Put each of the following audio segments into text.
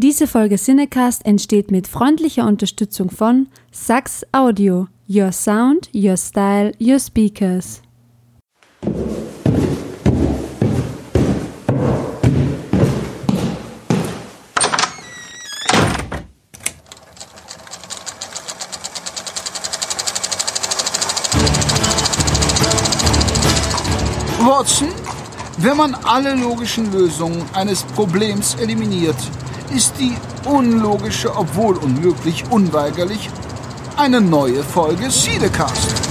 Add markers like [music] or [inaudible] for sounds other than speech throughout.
Diese Folge Cinecast entsteht mit freundlicher Unterstützung von Sax Audio. Your Sound, Your Style, Your Speakers. Watson, wenn man alle logischen Lösungen eines Problems eliminiert, ist die unlogische, obwohl unmöglich, unweigerlich eine neue Folge Siedecast.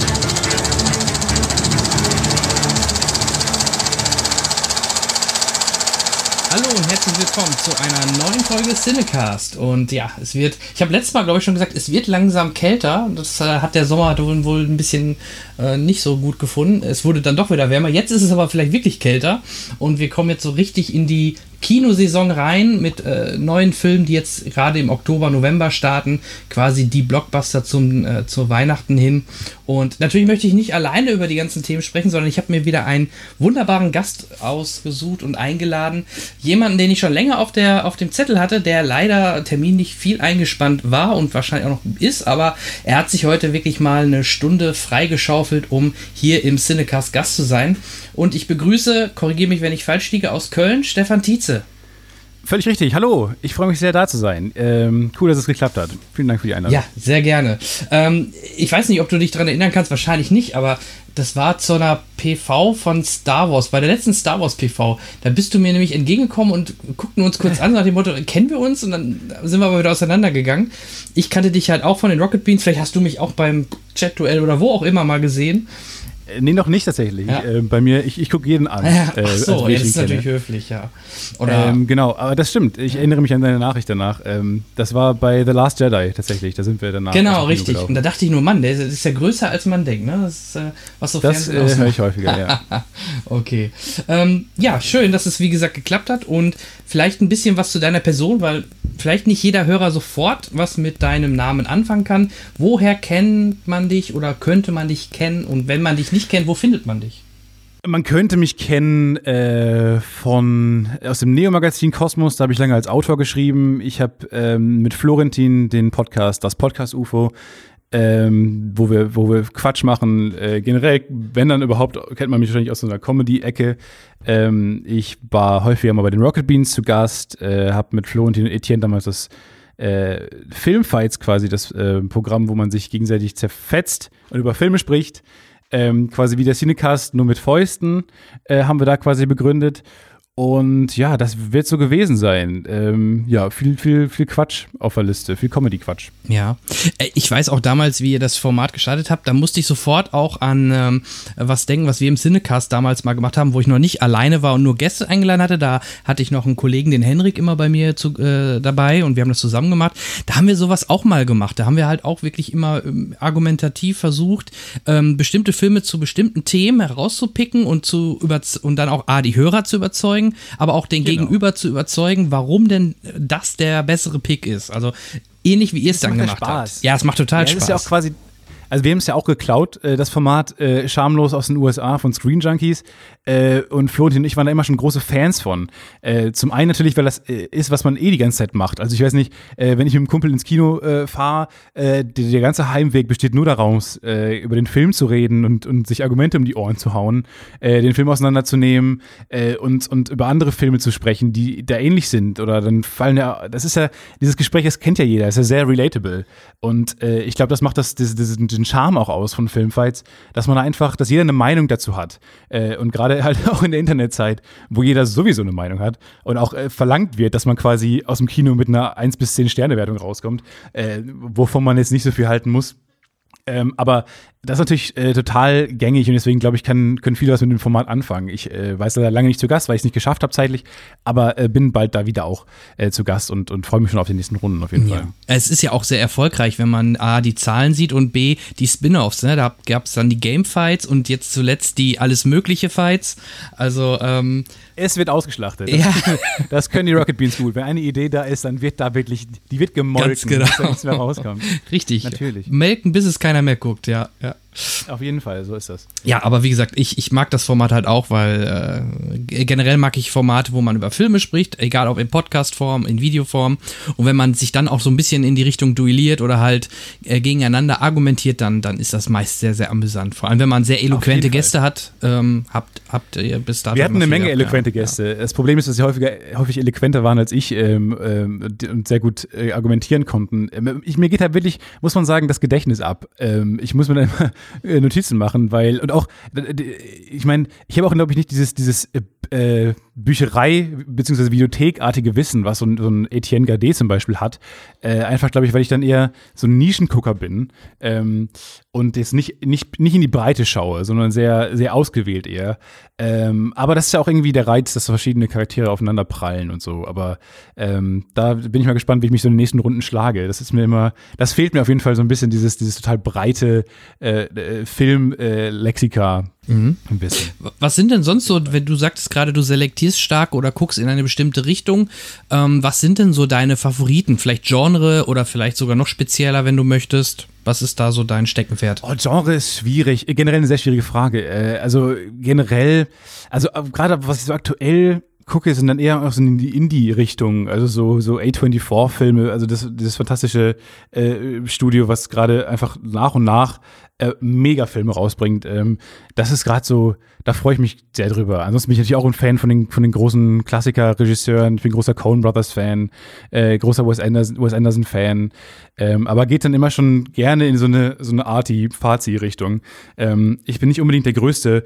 Hallo und herzlich willkommen zu einer neuen Folge Cinecast. Und ja, es wird, ich habe letztes Mal, glaube ich, schon gesagt, es wird langsam kälter. Das äh, hat der Sommer wohl ein bisschen äh, nicht so gut gefunden. Es wurde dann doch wieder wärmer. Jetzt ist es aber vielleicht wirklich kälter. Und wir kommen jetzt so richtig in die Kinosaison rein mit äh, neuen Filmen, die jetzt gerade im Oktober, November starten. Quasi die Blockbuster zum, äh, zur Weihnachten hin. Und natürlich möchte ich nicht alleine über die ganzen Themen sprechen, sondern ich habe mir wieder einen wunderbaren Gast ausgesucht und eingeladen. Jemanden, den ich schon länger auf, der, auf dem Zettel hatte, der leider terminlich viel eingespannt war und wahrscheinlich auch noch ist, aber er hat sich heute wirklich mal eine Stunde freigeschaufelt, um hier im Cinecast Gast zu sein. Und ich begrüße, korrigiere mich, wenn ich falsch liege, aus Köln, Stefan Tietze. Völlig richtig. Hallo, ich freue mich sehr, da zu sein. Ähm, cool, dass es geklappt hat. Vielen Dank für die Einladung. Ja, sehr gerne. Ähm, ich weiß nicht, ob du dich daran erinnern kannst, wahrscheinlich nicht, aber das war zu einer PV von Star Wars, bei der letzten Star Wars PV. Da bist du mir nämlich entgegengekommen und guckten uns kurz an nach dem Motto, kennen wir uns? Und dann sind wir aber wieder auseinandergegangen. Ich kannte dich halt auch von den Rocket Beans, vielleicht hast du mich auch beim Chat-Duell oder wo auch immer mal gesehen. Äh, nee, noch nicht tatsächlich. Ja. Äh, bei mir, ich, ich gucke jeden an. Ja, ach so, äh, ja, das ist natürlich höflich, ja. Oder ähm, genau, aber das stimmt. Ich erinnere mich an deine Nachricht danach. Ähm, das war bei The Last Jedi tatsächlich. Da sind wir danach. Genau, richtig. Und da dachte ich nur, Mann, der ist ja größer als man denkt. Ne? Das ist, äh, was so Das äh, höre ich häufiger, ja. [laughs] okay. Ähm, ja, schön, dass es wie gesagt geklappt hat und vielleicht ein bisschen was zu deiner Person, weil vielleicht nicht jeder Hörer sofort was mit deinem Namen anfangen kann. Woher kennt man dich oder könnte man dich kennen? Und wenn man dich nicht kennt, wo findet man dich? Man könnte mich kennen äh, von aus dem Neo-Magazin Kosmos, da habe ich lange als Autor geschrieben. Ich habe ähm, mit Florentin den Podcast, das Podcast UFO, ähm, wo wir, wo wir Quatsch machen. Äh, generell, wenn dann überhaupt, kennt man mich wahrscheinlich aus so einer Comedy-Ecke. Ähm, ich war häufiger mal bei den Rocket Beans zu Gast, äh, habe mit Florentin und Etienne damals das äh, Filmfights quasi, das äh, Programm, wo man sich gegenseitig zerfetzt und über Filme spricht. Ähm, quasi wie der Cinecast, nur mit Fäusten, äh, haben wir da quasi begründet. Und ja, das wird so gewesen sein. Ähm, ja, viel, viel, viel Quatsch auf der Liste, viel Comedy-Quatsch. Ja, äh, ich weiß auch damals, wie ihr das Format gestartet habt, da musste ich sofort auch an ähm, was denken, was wir im Cinecast damals mal gemacht haben, wo ich noch nicht alleine war und nur Gäste eingeladen hatte. Da hatte ich noch einen Kollegen, den Henrik, immer bei mir zu, äh, dabei und wir haben das zusammen gemacht. Da haben wir sowas auch mal gemacht. Da haben wir halt auch wirklich immer ähm, argumentativ versucht, ähm, bestimmte Filme zu bestimmten Themen herauszupicken und zu und dann auch A, die Hörer zu überzeugen überzeugen, aber auch den genau. Gegenüber zu überzeugen, warum denn das der bessere Pick ist. Also ähnlich wie ihr es dann gemacht Spaß. habt. Ja, es macht total ja, Spaß. Das ist ja auch quasi also wir haben es ja auch geklaut, äh, das Format äh, schamlos aus den USA von Screen Junkies. Äh, und Florentin und ich waren da immer schon große Fans von. Äh, zum einen natürlich, weil das äh, ist, was man eh die ganze Zeit macht. Also ich weiß nicht, äh, wenn ich mit einem Kumpel ins Kino fahre, der, der, ganze Heimweg besteht nur daraus, über den Film zu reden und, und sich Argumente um die Ohren zu hauen, den Film auseinanderzunehmen und, und über andere Filme zu sprechen, die da ähnlich sind. Oder dann fallen ja, das ist ja, dieses Gespräch, das kennt ja jeder, das ist ja sehr relatable. Und ich glaube, das macht das, das, das, den Charme auch aus von Filmfights, dass man einfach, dass jeder eine Meinung dazu hat. Äh, und gerade [laughs] halt auch in der Internetzeit, wo jeder sowieso eine Meinung hat und auch äh, verlangt wird, dass man quasi aus dem Kino mit einer 1 bis 10 Sterne Wertung rauskommt, äh, wovon man jetzt nicht so viel halten muss. Ähm, aber das ist natürlich äh, total gängig und deswegen glaube ich, kann, können viele was mit dem Format anfangen. Ich äh, weiß leider lange nicht zu Gast, weil ich es nicht geschafft habe zeitlich, aber äh, bin bald da wieder auch äh, zu Gast und, und freue mich schon auf die nächsten Runden auf jeden ja. Fall. Es ist ja auch sehr erfolgreich, wenn man A, die Zahlen sieht und B, die Spin-Offs. Ne? Da gab es dann die Game-Fights und jetzt zuletzt die alles mögliche Fights. Also, ähm, es wird ausgeschlachtet. Das, ja. [laughs] das können die Rocket Beans gut. Wenn eine Idee da ist, dann wird da wirklich, die wird gemolken, Ganz genau. [laughs] bis da nichts mehr rauskommt. Richtig. Natürlich. Melken, bis es keiner mehr guckt, ja. ja. Auf jeden Fall, so ist das. Ja, aber wie gesagt, ich, ich mag das Format halt auch, weil äh, generell mag ich Formate, wo man über Filme spricht, egal ob in Podcast-Form, in Videoform. Und wenn man sich dann auch so ein bisschen in die Richtung duelliert oder halt äh, gegeneinander argumentiert, dann, dann ist das meist sehr, sehr amüsant. Vor allem, wenn man sehr eloquente Gäste hat, ähm, habt, habt ihr bis dato. Wir hatten eine Menge gehabt, eloquente ja. Gäste. Das Problem ist, dass sie häufiger, häufig eloquenter waren als ich ähm, ähm, und sehr gut äh, argumentieren konnten. Ähm, ich, mir geht halt wirklich, muss man sagen, das Gedächtnis ab. Ähm, ich muss mir dann immer Notizen machen, weil, und auch, ich meine, ich habe auch, glaube ich, nicht dieses, dieses äh, Bücherei- bzw. Videothekartige Wissen, was so ein, so ein Etienne Gardet zum Beispiel hat. Äh, einfach, glaube ich, weil ich dann eher so ein Nischengucker bin ähm, und jetzt nicht, nicht, nicht in die Breite schaue, sondern sehr, sehr ausgewählt eher. Ähm, aber das ist ja auch irgendwie der Reiz, dass verschiedene Charaktere aufeinander prallen und so. Aber ähm, da bin ich mal gespannt, wie ich mich so in den nächsten Runden schlage. Das ist mir immer, das fehlt mir auf jeden Fall so ein bisschen, dieses, dieses total breite äh, äh Film-Lexika. Äh, mhm. Ein bisschen. Was sind denn sonst so, wenn du sagtest gerade, du selektierst stark oder guckst in eine bestimmte Richtung, ähm, was sind denn so deine Favoriten? Vielleicht Genre oder vielleicht sogar noch spezieller, wenn du möchtest? Was ist da so dein Steckenpferd? Oh, Genre ist schwierig. Generell eine sehr schwierige Frage. Äh, also generell, also äh, gerade was ich so aktuell gucke, sind dann eher auch so in die Indie-Richtung, also so, so A24-Filme, also das, dieses fantastische äh, Studio, was gerade einfach nach und nach äh, Megafilme rausbringt. Ähm, das ist gerade so, da freue ich mich sehr drüber. Ansonsten bin ich natürlich auch ein Fan von den, von den großen Klassiker-Regisseuren. Ich bin großer Coen Brothers-Fan, äh, großer Wes Anderson-Fan. Anderson ähm, aber geht dann immer schon gerne in so eine, so eine Arty-Fazi-Richtung. Ähm, ich bin nicht unbedingt der größte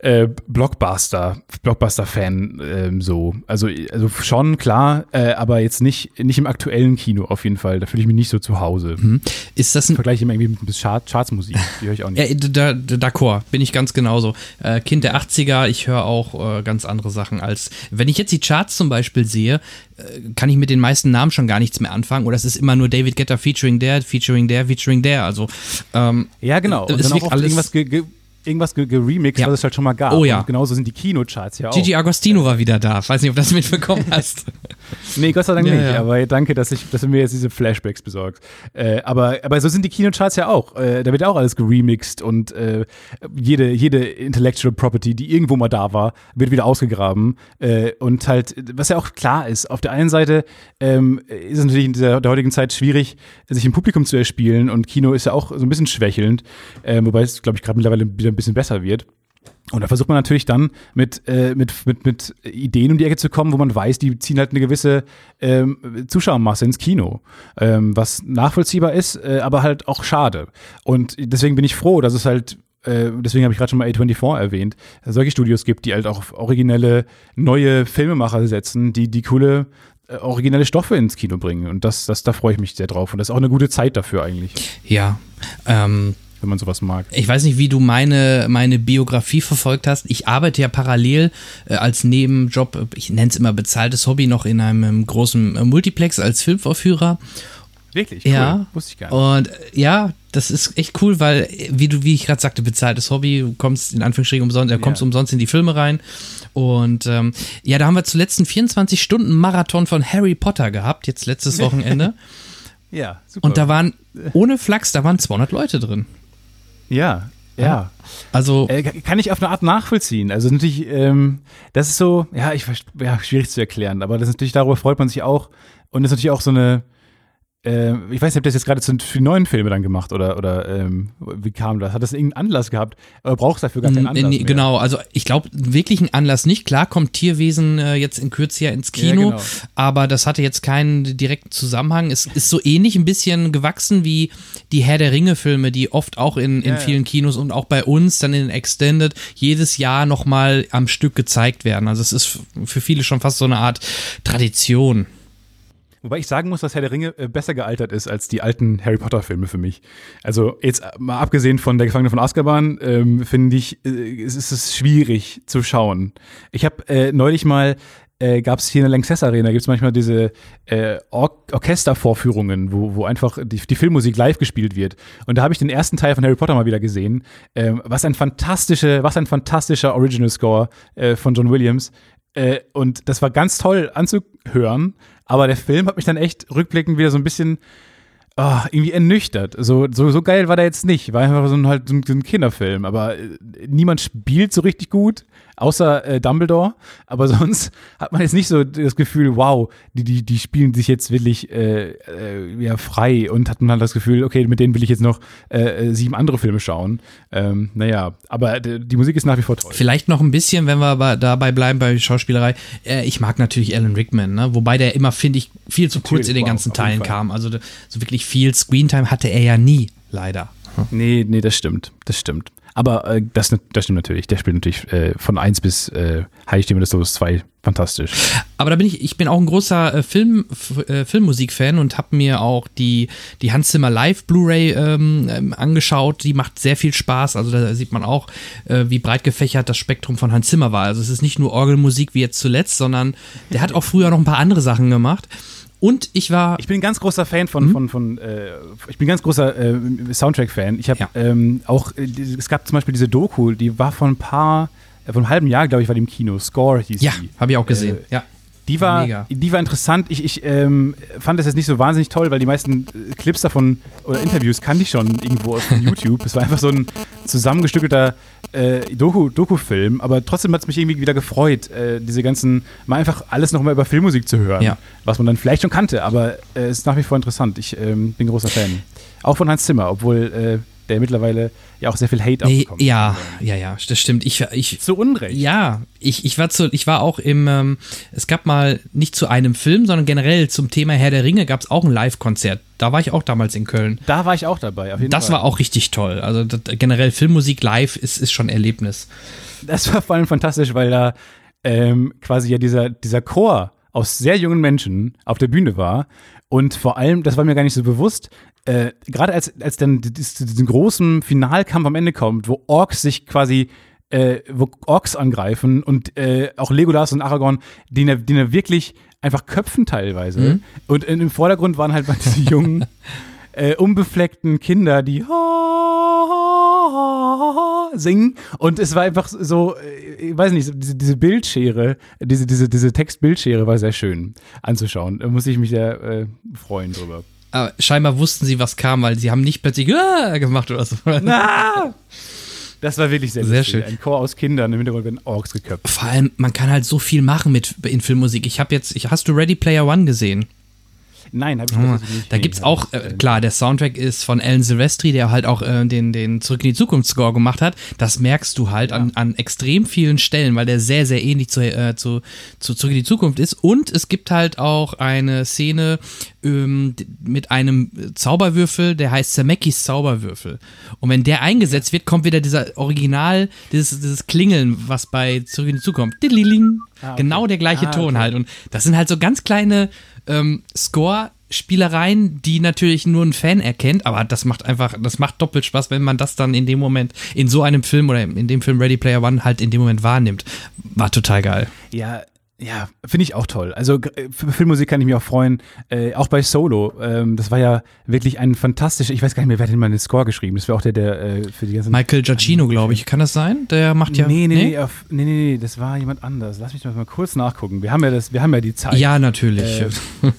äh, Blockbuster, Blockbuster-Fan ähm, so. Also, also schon, klar, äh, aber jetzt nicht, nicht im aktuellen Kino auf jeden Fall. Da fühle ich mich nicht so zu Hause. Mhm. Ist das ein Vergleich immer irgendwie mit Chart Chartsmusik, die höre ich auch nicht. Ja, d'accord, bin ich ganz genauso. Äh, kind der 80er, ich höre auch äh, ganz andere Sachen als, wenn ich jetzt die Charts zum Beispiel sehe, äh, kann ich mit den meisten Namen schon gar nichts mehr anfangen oder es ist immer nur David Getter featuring der, featuring der, featuring der. Also ähm, ja genau. Und dann auch oft irgendwas irgendwas geremixed, ja. was es halt schon mal gab. Oh ja. Und genauso sind die Kinocharts ja auch. Gigi Agostino war wieder da. Weiß nicht, ob du das mitbekommen [laughs] hast. nee, Gott sei Dank ja, nicht. Ja. Aber danke, dass, ich, dass du mir jetzt diese Flashbacks besorgst. Äh, aber, aber so sind die Kinocharts ja auch. Äh, da wird auch alles geremixed und äh, jede, jede Intellectual Property, die irgendwo mal da war, wird wieder ausgegraben. Äh, und halt, was ja auch klar ist, auf der einen Seite ähm, ist es natürlich in dieser, der heutigen Zeit schwierig, sich im Publikum zu erspielen und Kino ist ja auch so ein bisschen schwächelnd. Äh, wobei es, glaube ich, gerade mittlerweile wieder bisschen besser wird. Und da versucht man natürlich dann mit, äh, mit, mit, mit Ideen um die Ecke zu kommen, wo man weiß, die ziehen halt eine gewisse ähm, Zuschauermasse ins Kino. Ähm, was nachvollziehbar ist, äh, aber halt auch schade. Und deswegen bin ich froh, dass es halt, äh, deswegen habe ich gerade schon mal A24 erwähnt, solche Studios gibt, die halt auch originelle neue Filmemacher setzen, die, die coole äh, originelle Stoffe ins Kino bringen. Und das, das, da freue ich mich sehr drauf. Und das ist auch eine gute Zeit dafür eigentlich. Ja, ähm, wenn man sowas mag. Ich weiß nicht, wie du meine, meine Biografie verfolgt hast. Ich arbeite ja parallel äh, als Nebenjob, ich nenne es immer bezahltes Hobby, noch in einem großen äh, Multiplex als Filmvorführer. Wirklich? Cool. Ja. Wusste ich gar nicht. Und äh, ja, das ist echt cool, weil, wie du, wie ich gerade sagte, bezahltes Hobby, du kommst in Anführungsstrichen umsonst, äh, kommst ja. umsonst in die Filme rein. Und ähm, ja, da haben wir zuletzt einen 24-Stunden-Marathon von Harry Potter gehabt, jetzt letztes [laughs] Wochenende. ja, super. Und da waren, ohne Flachs, da waren 200 Leute drin. Ja, ja. Also äh, kann ich auf eine Art nachvollziehen. Also natürlich, ähm, das ist so, ja, ich ja, schwierig zu erklären, aber das ist natürlich darüber freut man sich auch und das ist natürlich auch so eine äh, ich weiß nicht, ob das jetzt gerade für neuen Filme dann gemacht oder, oder ähm, wie kam das? Hat das irgendeinen Anlass gehabt? Aber brauchst dafür gar keinen Anlass? Nee, genau, also ich glaube, wirklich einen Anlass nicht. Klar kommt Tierwesen äh, jetzt in Kürze ja ins Kino, ja, genau. aber das hatte jetzt keinen direkten Zusammenhang. Es ist so ähnlich ein bisschen gewachsen wie die Herr der Ringe-Filme, die oft auch in, in ja, vielen Kinos und auch bei uns dann in den Extended jedes Jahr nochmal am Stück gezeigt werden. Also es ist für viele schon fast so eine Art Tradition. Wobei ich sagen muss, dass Herr der Ringe äh, besser gealtert ist als die alten Harry Potter-Filme für mich. Also jetzt mal abgesehen von Der Gefangene von Azkaban, ähm, finde ich, äh, es ist es schwierig zu schauen. Ich habe äh, neulich mal äh, gab es hier in der Lanxess Arena, gibt es manchmal diese äh, Or Orchestervorführungen, wo, wo einfach die, die Filmmusik live gespielt wird. Und da habe ich den ersten Teil von Harry Potter mal wieder gesehen. Ähm, was ein fantastische, was ein fantastischer Original Score äh, von John Williams. Äh, und das war ganz toll anzuhören, aber der Film hat mich dann echt rückblickend wieder so ein bisschen oh, irgendwie ernüchtert. So, so, so geil war der jetzt nicht. War einfach so ein, halt so ein, Kinderfilm. Aber äh, niemand spielt so richtig gut außer äh, Dumbledore. Aber [laughs] sonst hat man jetzt nicht so das Gefühl, wow, die, die, die spielen sich jetzt wirklich äh, äh, ja, frei und hat man das Gefühl, okay, mit denen will ich jetzt noch äh, sieben andere Filme schauen. Ähm, naja, aber die Musik ist nach wie vor toll. Vielleicht noch ein bisschen, wenn wir aber dabei bleiben bei Schauspielerei. Äh, ich mag natürlich Alan Rickman, ne? wobei der immer, finde ich, viel zu kurz in den wow, ganzen Teilen kam. Also so wirklich viel Screentime hatte er ja nie, leider. Nee, nee, das stimmt. Das stimmt. Aber äh, das, das stimmt natürlich. Der spielt natürlich äh, von 1 bis äh, High Stimme des Todes 2 fantastisch. Aber da bin ich, ich bin auch ein großer äh, Film, äh, Filmmusik-Fan und habe mir auch die, die Hans Zimmer Live Blu-ray ähm, ähm, angeschaut. Die macht sehr viel Spaß. Also da sieht man auch, äh, wie breit gefächert das Spektrum von Hans Zimmer war. Also es ist nicht nur Orgelmusik wie jetzt zuletzt, sondern der hat auch früher noch ein paar andere Sachen gemacht. Und ich war. Ich bin ein ganz großer Fan von, mhm. von, von äh, ich bin ein ganz großer äh, Soundtrack-Fan. Ich habe ja. ähm, auch, äh, es gab zum Beispiel diese Doku, die war vor ein paar, äh, vor einem halben Jahr, glaube ich, war die im Kino. Score hieß ja, die. Ja, habe ich auch gesehen. Äh, ja. Die war, die war interessant. Ich, ich ähm, fand das jetzt nicht so wahnsinnig toll, weil die meisten äh, Clips davon oder Interviews kannte ich schon irgendwo auf [laughs] YouTube. Es war einfach so ein zusammengestückelter äh, Doku, Doku-Film, aber trotzdem hat es mich irgendwie wieder gefreut, äh, diese ganzen, mal einfach alles nochmal über Filmmusik zu hören, ja. was man dann vielleicht schon kannte, aber es äh, ist nach wie vor interessant. Ich ähm, bin großer Fan. Auch von Hans Zimmer, obwohl äh, der mittlerweile ja auch sehr viel Hate nee, abbekommt. Ja, ja, ja, das stimmt. Ich, ich, zu Unrecht. Ja, ich, ich, war zu, ich war auch im, ähm, es gab mal nicht zu einem Film, sondern generell zum Thema Herr der Ringe gab es auch ein Live-Konzert. Da war ich auch damals in Köln. Da war ich auch dabei, auf jeden das Fall. war auch richtig toll. Also das, generell Filmmusik live ist, ist schon ein Erlebnis. Das war vor allem fantastisch, weil da ähm, quasi ja dieser, dieser Chor aus sehr jungen Menschen auf der Bühne war. Und vor allem, das war mir gar nicht so bewusst, äh, gerade als, als dann diesen großen Finalkampf am Ende kommt, wo Orks sich quasi äh, wo Orks angreifen und äh, auch Legolas und Aragorn, den er, den er wirklich einfach köpfen teilweise. Mhm. Und im Vordergrund waren halt [laughs] diese jungen, äh, unbefleckten Kinder, die singen. Und es war einfach so, äh, ich weiß nicht, diese, diese Bildschere, diese, diese, diese Textbildschere war sehr schön anzuschauen. Da muss ich mich sehr äh, freuen drüber. Aber scheinbar wussten sie, was kam, weil sie haben nicht plötzlich ah! gemacht oder so. [laughs] Ah! Das war wirklich sehr, sehr schön. Ein Chor aus Kindern im Hintergrund werden Orks geköpft. Vor allem, man kann halt so viel machen mit in Filmmusik. Ich habe jetzt, ich, hast du Ready Player One gesehen? Nein, habe ich oh, nicht. Da gibt es auch, äh, klar, der Soundtrack ist von Alan Silvestri, der halt auch äh, den, den Zurück in die Zukunft Score gemacht hat. Das merkst du halt ja. an, an extrem vielen Stellen, weil der sehr, sehr ähnlich zu, äh, zu, zu Zurück in die Zukunft ist. Und es gibt halt auch eine Szene ähm, mit einem Zauberwürfel, der heißt Zemekis Zauberwürfel. Und wenn der eingesetzt wird, kommt wieder dieser Original, dieses, dieses Klingeln, was bei Zurück in die Zukunft. Ah, okay. Genau der gleiche ah, Ton okay. halt. Und das sind halt so ganz kleine ähm, Score-Spielereien, die natürlich nur ein Fan erkennt, aber das macht einfach, das macht doppelt Spaß, wenn man das dann in dem Moment in so einem Film oder in dem Film Ready Player One halt in dem Moment wahrnimmt. War total geil. Ja, ja, finde ich auch toll. Also äh, für Filmmusik kann ich mich auch freuen. Äh, auch bei Solo. Ähm, das war ja wirklich ein fantastischer, ich weiß gar nicht mehr, wer hat denn mal den Score geschrieben. Das war auch der, der äh, für die ganzen. Michael Giacchino, glaube ich. Kann das sein? Der macht ja. Nee, nee, nee, nee, auf, nee, nee, das war jemand anders. Lass mich mal kurz nachgucken. Wir haben ja das, wir haben ja die Zeit. Ja, natürlich. Äh, [laughs]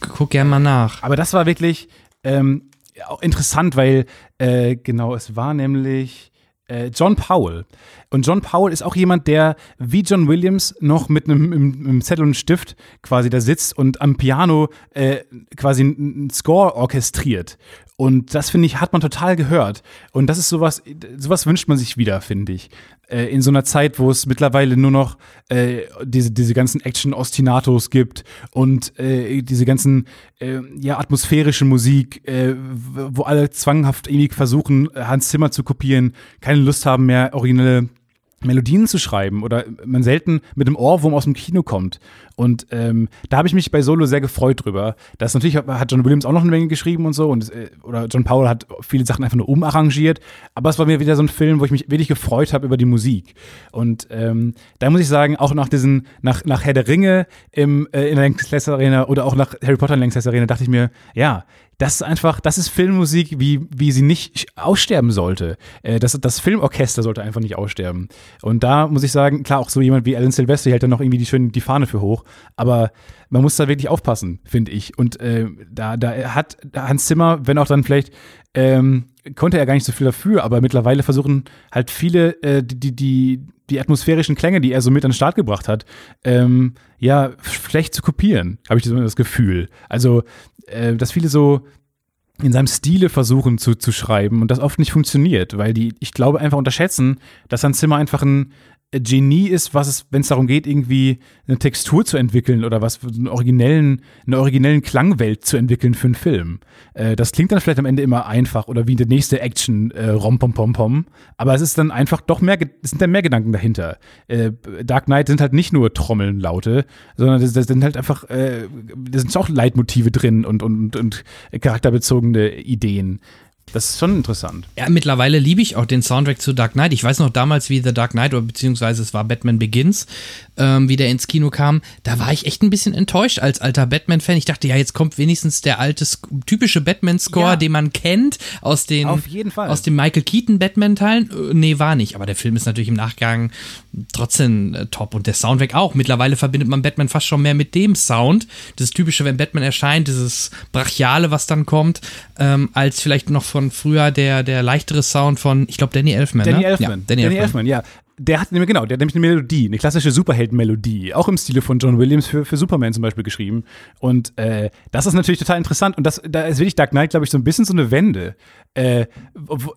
Guck gerne mal nach. Aber das war wirklich ähm, auch interessant, weil äh, genau, es war nämlich John Powell. Und John Powell ist auch jemand, der wie John Williams noch mit einem, einem Zettel und Stift quasi da sitzt und am Piano äh, quasi einen Score orchestriert. Und das finde ich, hat man total gehört. Und das ist sowas, sowas wünscht man sich wieder, finde ich. Äh, in so einer Zeit, wo es mittlerweile nur noch äh, diese, diese ganzen Action-Ostinatos gibt und äh, diese ganzen äh, ja, atmosphärische Musik, äh, wo alle zwanghaft irgendwie versuchen, Hans Zimmer zu kopieren, keine Lust haben mehr, originelle Melodien zu schreiben oder man selten mit einem Ohrwurm aus dem Kino kommt. Und ähm, da habe ich mich bei Solo sehr gefreut drüber. Das natürlich hat John Williams auch noch eine Menge geschrieben und so und äh, oder John Powell hat viele Sachen einfach nur umarrangiert. Aber es war mir wieder so ein Film, wo ich mich wirklich gefreut habe über die Musik. Und ähm, da muss ich sagen, auch nach diesen nach nach Herr der Ringe im äh, in der Lanxess Arena oder auch nach Harry Potter in der Lanxess Arena dachte ich mir, ja, das ist einfach, das ist Filmmusik, wie, wie sie nicht aussterben sollte. Äh, das, das Filmorchester sollte einfach nicht aussterben. Und da muss ich sagen, klar, auch so jemand wie Alan Silvestri hält dann noch irgendwie die schön die Fahne für hoch. Aber man muss da wirklich aufpassen, finde ich. Und äh, da, da hat Hans Zimmer, wenn auch dann vielleicht ähm, konnte er gar nicht so viel dafür, aber mittlerweile versuchen halt viele äh, die, die, die atmosphärischen Klänge, die er so mit an den Start gebracht hat, ähm, ja, schlecht zu kopieren, habe ich das Gefühl. Also, äh, dass viele so in seinem Stile versuchen zu, zu schreiben und das oft nicht funktioniert, weil die, ich glaube, einfach unterschätzen, dass Hans Zimmer einfach ein, Genie ist, was es, wenn es darum geht, irgendwie eine Textur zu entwickeln oder was einen originellen, eine originellen Klangwelt zu entwickeln für einen Film. Äh, das klingt dann vielleicht am Ende immer einfach oder wie der nächste Action äh, rom pom pom pom, aber es ist dann einfach doch mehr, es sind dann mehr Gedanken dahinter. Äh, Dark Knight sind halt nicht nur Trommeln Laute, sondern das, das sind halt einfach, äh, da sind auch Leitmotive drin und, und, und charakterbezogene Ideen. Das ist schon interessant. Ja, mittlerweile liebe ich auch den Soundtrack zu Dark Knight. Ich weiß noch damals, wie The Dark Knight, oder beziehungsweise es war Batman Begins, ähm, wie der ins Kino kam. Da war ich echt ein bisschen enttäuscht als alter Batman-Fan. Ich dachte, ja, jetzt kommt wenigstens der alte, typische Batman-Score, ja. den man kennt aus den, Auf jeden Fall. aus den Michael Keaton Batman-Teilen. Äh, nee, war nicht. Aber der Film ist natürlich im Nachgang trotzdem äh, top. Und der Soundtrack auch. Mittlerweile verbindet man Batman fast schon mehr mit dem Sound. Das typische, wenn Batman erscheint, dieses Brachiale, was dann kommt, ähm, als vielleicht noch von früher der, der leichtere Sound von, ich glaube, Danny Elfman. Danny ne? Elfman. Ja, Danny, Danny Elfman. Elfman, ja. Der hat nämlich, genau, der hat nämlich eine Melodie, eine klassische Superhelden-Melodie, auch im Stile von John Williams für, für Superman zum Beispiel geschrieben. Und äh, das ist natürlich total interessant. Und das, da ist wirklich Dark Knight, glaube ich, so ein bisschen so eine Wende. Äh,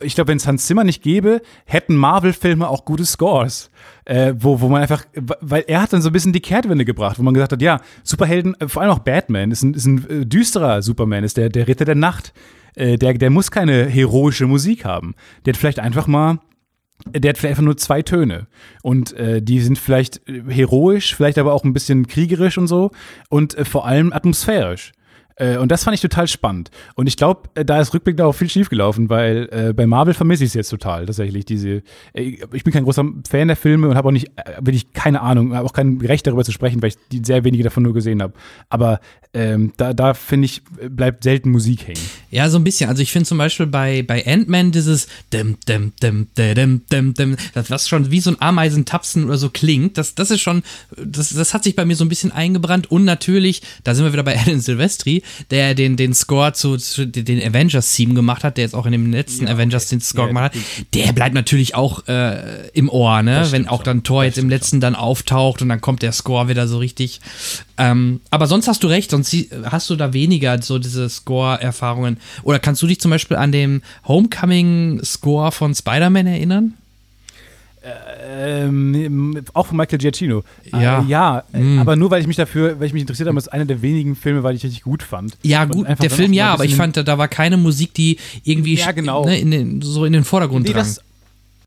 ich glaube, wenn es Hans Zimmer nicht gäbe, hätten Marvel-Filme auch gute Scores. Äh, wo, wo man einfach, weil er hat dann so ein bisschen die Kehrtwende gebracht, wo man gesagt hat, ja, Superhelden, äh, vor allem auch Batman, ist ein, ist ein äh, düsterer Superman, ist der, der Ritter der Nacht äh, der, der muss keine heroische Musik haben. Der hat vielleicht einfach mal der hat vielleicht einfach nur zwei Töne und äh, die sind vielleicht heroisch, vielleicht aber auch ein bisschen kriegerisch und so und äh, vor allem atmosphärisch. Äh, und das fand ich total spannend. Und ich glaube, äh, da ist rückblickend auch viel schiefgelaufen, weil äh, bei Marvel vermisse ich es jetzt total, tatsächlich. Diese, äh, ich bin kein großer Fan der Filme und habe auch nicht, wirklich keine Ahnung, habe auch kein Recht darüber zu sprechen, weil ich die sehr wenige davon nur gesehen habe. Aber ähm, da, da finde ich, bleibt selten Musik hängen. Ja, so ein bisschen. Also ich finde zum Beispiel bei, bei Ant-Man dieses dim, dim, dim, dim, dim, dim, das was schon wie so ein Ameisentapsen oder so klingt, das, das ist schon, das, das hat sich bei mir so ein bisschen eingebrannt und natürlich, da sind wir wieder bei Alan Silvestri, der den, den Score zu, zu den Avengers-Theme gemacht hat, der jetzt auch in dem letzten ja, Avengers okay. den Score ja, gemacht hat, der bleibt natürlich auch äh, im Ohr, ne? Wenn auch dann Thor jetzt im letzten dann auftaucht und dann kommt der Score wieder so richtig. Ähm, aber sonst hast du recht, sonst hast du da weniger so diese Score-Erfahrungen. Oder kannst du dich zum Beispiel an den Homecoming-Score von Spider-Man erinnern? Ähm, auch von Michael Giacchino. Ja. Äh, ja, mm. aber nur weil ich mich dafür, weil ich mich interessiert habe, ist einer der wenigen Filme, weil ich richtig gut fand. Ja, gut, der Film ja, aber ich fand, da war keine Musik, die irgendwie ja, genau. ne, in den, so in den Vordergrund nee, drang. Das,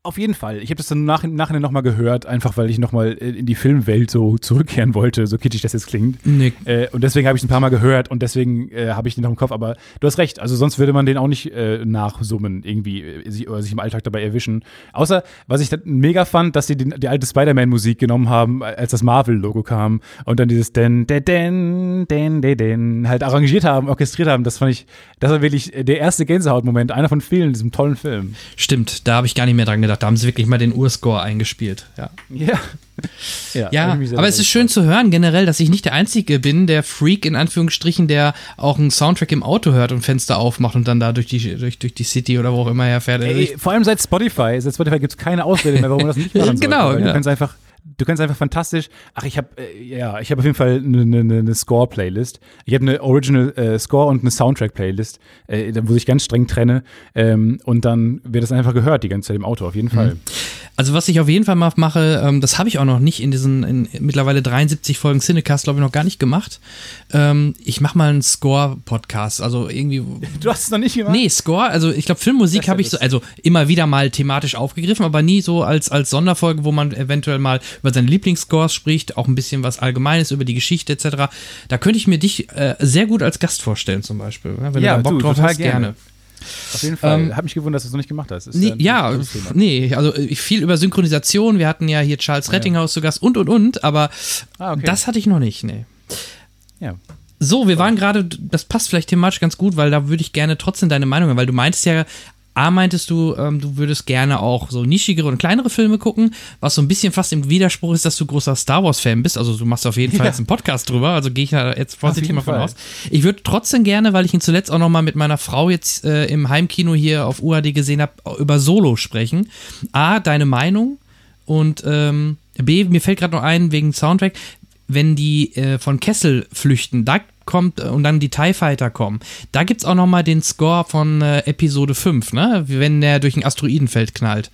auf jeden Fall. Ich habe das dann nach, nachher nochmal gehört, einfach weil ich nochmal in die Filmwelt so zurückkehren wollte, so kitschig das jetzt klingt. Nee. Äh, und deswegen habe ich es ein paar Mal gehört und deswegen äh, habe ich den noch im Kopf. Aber du hast recht, also sonst würde man den auch nicht äh, nachsummen irgendwie äh, sich, oder sich im Alltag dabei erwischen. Außer, was ich dann mega fand, dass sie die, die alte Spider-Man-Musik genommen haben, als das Marvel-Logo kam und dann dieses den, den, den, den, den, den halt arrangiert haben, orchestriert haben. Das fand ich, das war wirklich der erste Gänsehautmoment, einer von vielen in diesem tollen Film. Stimmt, da habe ich gar nicht mehr dran gedacht gedacht. Da haben sie wirklich mal den Urscore eingespielt. Ja. Ja. [laughs] Ja, ja aber es ist schön zu hören generell, dass ich nicht der Einzige bin, der Freak in Anführungsstrichen, der auch einen Soundtrack im Auto hört und Fenster aufmacht und dann da durch die, durch, durch die City oder wo auch immer er fährt. Ey, vor allem seit Spotify. Seit Spotify gibt es keine Ausrede mehr, warum man das nicht [laughs] machen genau. Ja. Du kannst einfach du kannst einfach fantastisch. Ach, ich habe äh, ja, ich habe auf jeden Fall eine, ne, ne Score-Playlist. Ich habe eine Original äh, Score und eine Soundtrack-Playlist, äh, wo ich ganz streng trenne. Ähm, und dann wird das einfach gehört die ganze Zeit im Auto, auf jeden Fall. Mhm. Also was ich auf jeden Fall mal mache, ähm, das habe ich auch noch nicht in diesen in mittlerweile 73 Folgen Cinecast, glaube ich, noch gar nicht gemacht. Ähm, ich mache mal einen Score-Podcast. Also irgendwie. [laughs] Du hast es noch nicht gemacht? Nee, Score, also ich glaube, Filmmusik habe ich so, also immer wieder mal thematisch aufgegriffen, aber nie so als, als Sonderfolge, wo man eventuell mal über seine Lieblingsscores spricht, auch ein bisschen was Allgemeines über die Geschichte etc. Da könnte ich mir dich äh, sehr gut als Gast vorstellen, zum Beispiel. Wenn ja, du da Bock du, drauf hast, gerne. gerne. Auf jeden Fall. Ähm, Hat mich gewundert, dass du es noch nicht gemacht hast. Nee, ja, nee, also äh, viel über Synchronisation. Wir hatten ja hier Charles Rettinghaus ja. zu Gast und und und, aber ah, okay. das hatte ich noch nicht, nee. Ja. So, wir waren gerade, das passt vielleicht thematisch ganz gut, weil da würde ich gerne trotzdem deine Meinung haben, weil du meinst ja, A, meintest du, ähm, du würdest gerne auch so nischigere und kleinere Filme gucken, was so ein bisschen fast im Widerspruch ist, dass du großer Star Wars-Fan bist. Also du machst auf jeden Fall Ja. jetzt einen Podcast drüber, also gehe ich da jetzt vorsichtig mal von Fall. aus. Ich würde trotzdem gerne, weil ich ihn zuletzt auch noch mal mit meiner Frau jetzt äh, im Heimkino hier auf UAD gesehen habe, über Solo sprechen. A, deine Meinung und ähm, B, mir fällt gerade noch ein, wegen Soundtrack, wenn die äh, von Kessel flüchten, da kommt äh, und dann die TIE Fighter kommen, da gibt es auch noch mal den Score von äh, Episode 5, ne? Wenn der durch ein Asteroidenfeld knallt.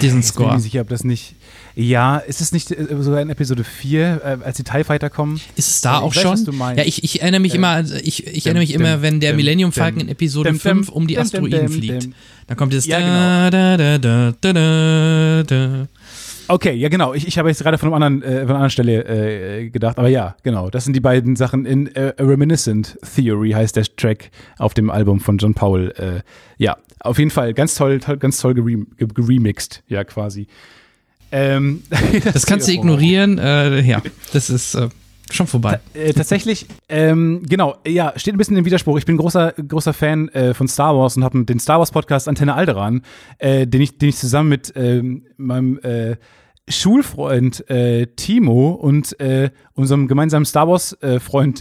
Diesen Jetzt bin ich Score. mir sicher, ob das nicht. Ja, ist es nicht äh, sogar in Episode 4, äh, als die TIE Fighter kommen? Ist es da Ich auch weiß, schon? was du meinst. Ja, ich, ich erinnere mich immer, ich, ich erinnere mich immer, wenn der Millennium Falcon in Episode dim, 5 dim, um die Asteroiden fliegt. Dann kommt dieses Ja, da, da, da, da, da, da, da. Okay, ja genau. Ich, ich habe jetzt gerade von, einem anderen, äh, von einer anderen Stelle äh, gedacht, aber ja, genau. Das sind die beiden Sachen. In äh, A Reminiscent Theory heißt der Track auf dem Album von John Powell. Äh, ja, auf jeden Fall ganz toll, toll ganz toll gerem ge geremixed, ja quasi. Ähm, [laughs] Das kannst du ignorieren. Äh, ja, das ist äh, schon vorbei. Äh, tatsächlich, ähm, genau, ja, steht ein bisschen im Widerspruch. Ich bin großer, großer Fan äh, von Star Wars und habe den Star Wars Podcast Antenne Alderan, äh, den, ich, den ich zusammen mit ähm, meinem äh, Schulfreund äh, Timo und äh, unserem gemeinsamen Star Wars äh,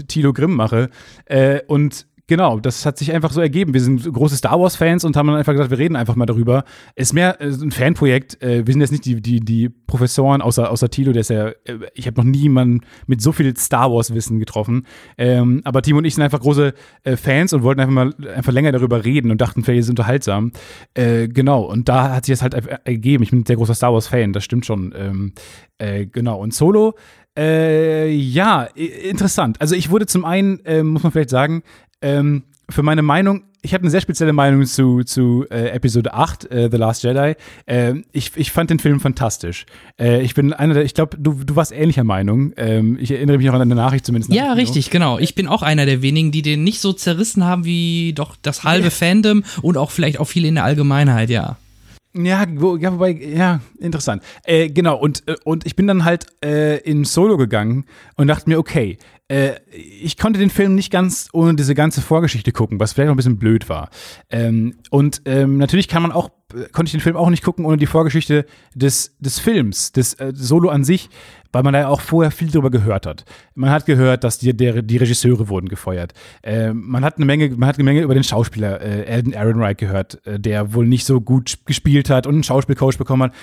Tilo Grimm mache. Äh, und Genau, das hat sich einfach so ergeben. Wir sind große Star Wars-Fans und haben dann einfach gesagt, wir reden einfach mal darüber. Ist mehr äh, ein Fanprojekt. Äh, wir sind jetzt nicht die, die, die Professoren, außer, außer Tilo, der ist ja, äh, ich habe noch nie jemanden mit so viel Star Wars-Wissen getroffen. Ähm, aber Timo und ich sind einfach große Fans und wollten einfach mal einfach länger darüber reden und dachten, vielleicht ist es unterhaltsam. Genau, und da hat sich das halt ergeben. Ich bin ein sehr großer Star Wars-Fan, das stimmt schon. Ähm, äh, genau, und Solo, äh, ja, interessant. Also ich wurde zum einen, äh, muss man vielleicht sagen, ähm, für meine Meinung, ich habe eine sehr spezielle Meinung zu, zu äh, Episode 8, äh, The Last Jedi. Ähm, ich, ich fand den Film fantastisch. Äh, ich bin einer der, ich glaube, du, du warst ähnlicher Meinung. Ähm, ich erinnere mich noch an eine Nachricht zumindest. Ja, richtig, genau. Ich bin auch einer der wenigen, die den nicht so zerrissen haben wie doch das halbe Fandom und auch vielleicht auch viele in der Allgemeinheit, ja. Ja, wo, ja, wobei, ja, interessant. Äh, genau, und, äh, und ich bin dann halt äh, in Solo gegangen und dachte mir, okay, äh, ich konnte den Film nicht ganz ohne diese ganze Vorgeschichte gucken, was vielleicht noch ein bisschen blöd war. Ähm, und ähm, natürlich kann man auch, äh, konnte ich den Film auch nicht gucken ohne die Vorgeschichte des, des Films, des äh, Solo an sich, weil man da ja auch vorher viel drüber gehört hat. Man hat gehört, dass die, der, die Regisseure wurden gefeuert. Ähm, man hat eine Menge, man hat eine Menge über den Schauspieler äh, Alden Ehrenreich gehört, äh, der wohl nicht so gut sp- gespielt hat und einen Schauspielcoach bekommen hat.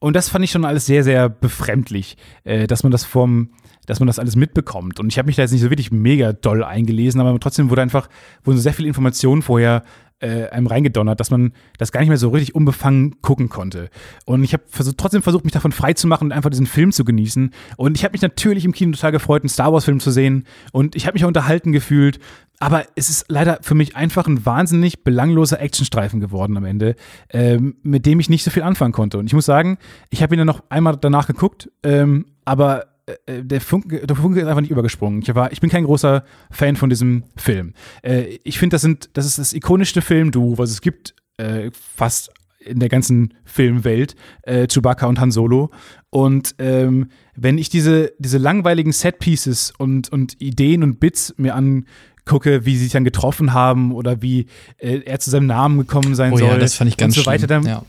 Und das fand ich schon alles sehr, sehr befremdlich, äh, dass man das vom dass man das alles mitbekommt. Und ich habe mich da jetzt nicht so wirklich mega doll eingelesen, aber trotzdem wurde einfach, wurden sehr viele Informationen vorher äh, einem reingedonnert, dass man das gar nicht mehr so richtig unbefangen gucken konnte. Und ich habe versucht, trotzdem versucht, mich davon frei zu machen und einfach diesen Film zu genießen. Und ich habe mich natürlich im Kino total gefreut, einen Star Wars-Film zu sehen. Und ich habe mich auch unterhalten gefühlt. Aber es ist leider für mich einfach ein wahnsinnig belangloser Actionstreifen geworden am Ende, ähm, mit dem ich nicht so viel anfangen konnte. Und ich muss sagen, ich habe ihn dann noch einmal danach geguckt, ähm, aber äh, der Funke, der Funke ist einfach nicht übergesprungen. Ich, war, ich bin kein großer Fan von diesem Film. Äh, ich finde, das, sind, das ist das ikonischste Filmduo, was es gibt, äh, fast in der ganzen Filmwelt, äh, Chewbacca und Han Solo. Und ähm, wenn ich diese, diese langweiligen Setpieces und, und Ideen und Bits mir angucke, wie sie sich dann getroffen haben oder wie äh, er zu seinem Namen gekommen sein Oh soll ja, das fand ich ganz und so weiter, dann, ja.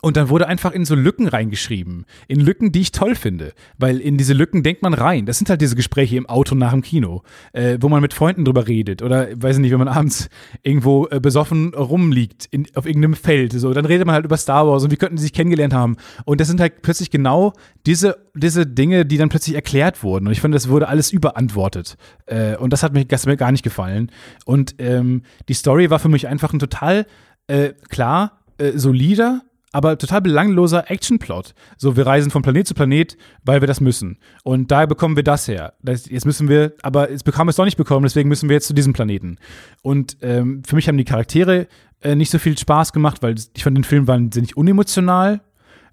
Und dann wurde einfach in so Lücken reingeschrieben. In Lücken, die ich toll finde. Weil in diese Lücken denkt man rein. Das sind halt diese Gespräche im Auto nach dem Kino, äh, wo man mit Freunden drüber redet. Oder, weiß ich nicht, wenn man abends irgendwo äh, besoffen rumliegt in, auf irgendeinem Feld. So, dann redet man halt über Star Wars und wie könnten sie sich kennengelernt haben. Und das sind halt plötzlich genau diese, diese Dinge, die dann plötzlich erklärt wurden. Und ich finde, das wurde alles überantwortet. Äh, und das hat mir, das mir gar nicht gefallen. Und ähm, die Story war für mich einfach ein total äh, klar, äh, solider, aber total belangloser Actionplot. So, wir reisen von Planet zu Planet, weil wir das müssen. Und da bekommen wir das her. Das, jetzt müssen wir, aber jetzt bekamen wir es doch nicht bekommen, deswegen müssen wir jetzt zu diesem Planeten. Und ähm, für mich haben die Charaktere äh, nicht so viel Spaß gemacht, weil ich fand den Film wahnsinnig unemotional.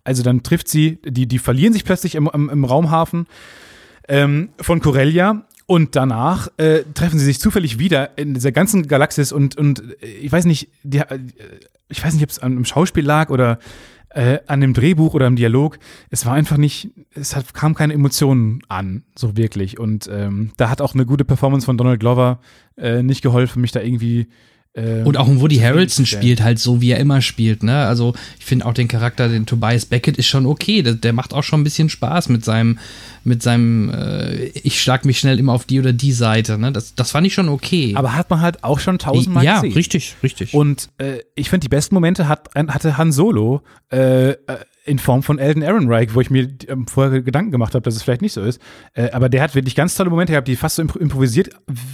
Also dann trifft sie, die, die verlieren sich plötzlich im, im, im Raumhafen ähm, von Corellia und danach äh, treffen sie sich zufällig wieder in dieser ganzen Galaxis und, und äh, ich weiß nicht, die, äh, ich weiß nicht, ob es am Schauspiel lag oder äh, an dem Drehbuch oder am Dialog. Es war einfach nicht, es hat, kam keine Emotionen an, so wirklich. Und ähm, da hat auch eine gute Performance von Donald Glover äh, nicht geholfen, mich da irgendwie Ähm, Und auch ein Woody Harrelson spielt halt so, wie er immer spielt, ne? Also ich finde auch den Charakter, den Tobias Beckett, ist schon okay. Der, der macht auch schon ein bisschen Spaß mit seinem, mit seinem, äh, ich schlag mich schnell immer auf die oder die Seite, ne? Das, das fand ich schon okay. Aber hat man halt auch schon tausendmal ja, gesehen. richtig, richtig. Und äh, ich finde, die besten Momente hat, hatte Han Solo äh, äh, in Form von Elden Ehrenreich, wo ich mir ähm, vorher Gedanken gemacht habe, dass es vielleicht nicht so ist. Äh, aber der hat wirklich ganz tolle Momente gehabt, die fast so impro improvisiert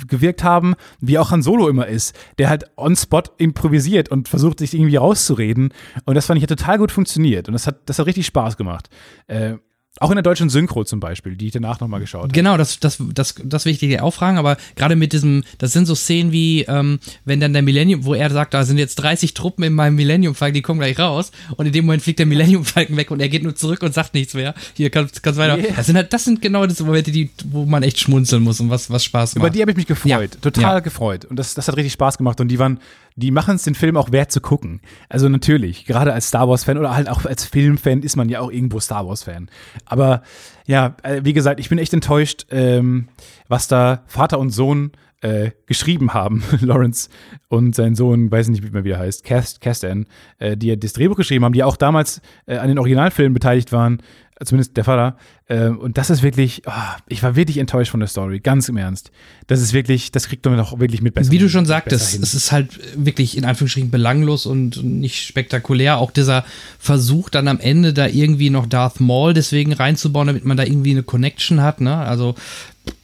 gewirkt haben, wie auch Han Solo immer ist. Der halt on spot improvisiert und versucht, sich irgendwie rauszureden. Und das fand ich hat total gut funktioniert. Und das hat, das hat richtig Spaß gemacht. Äh, auch in der deutschen Synchro zum Beispiel, die ich danach nochmal geschaut habe. Genau, das, das, das, das will ich dir auch fragen, aber gerade mit diesem, das sind so Szenen wie, ähm, wenn dann der Millennium, wo er sagt, da sind jetzt 30 Truppen in meinem Millennium Falcon, die kommen gleich raus und in dem Moment fliegt der Millennium Falcon weg und er geht nur zurück und sagt nichts mehr. Hier kannst, kannst weiter. Yeah. Das sind halt, das sind genau diese Momente, die, wo man echt schmunzeln muss und was, was Spaß Über macht. die habe ich mich gefreut. Ja. Total Ja. gefreut. Und das, das hat richtig Spaß gemacht. Und die waren, die machen es den Film auch wert zu gucken. Also natürlich, gerade als Star Wars-Fan oder halt auch als Filmfan ist man ja auch irgendwo Star Wars-Fan. Aber ja, äh, wie gesagt, ich bin echt enttäuscht, ähm, was da Vater und Sohn äh, geschrieben haben, [laughs] Lawrence und sein Sohn, weiß nicht, wie man wieder heißt, Cast, Castan, äh, die ja das Drehbuch geschrieben haben, die auch damals äh, an den Originalfilmen beteiligt waren, äh, zumindest der Vater. Ähm, und das ist wirklich, ah, ich war wirklich enttäuscht von der Story, ganz im Ernst. Das ist wirklich, das kriegt man doch wirklich mit besser. Wie du schon sagtest, es ist halt wirklich in Anführungsstrichen belanglos und nicht spektakulär. Auch dieser Versuch dann am Ende da irgendwie noch Darth Maul deswegen reinzubauen, damit man da irgendwie eine Connection hat, ne? Also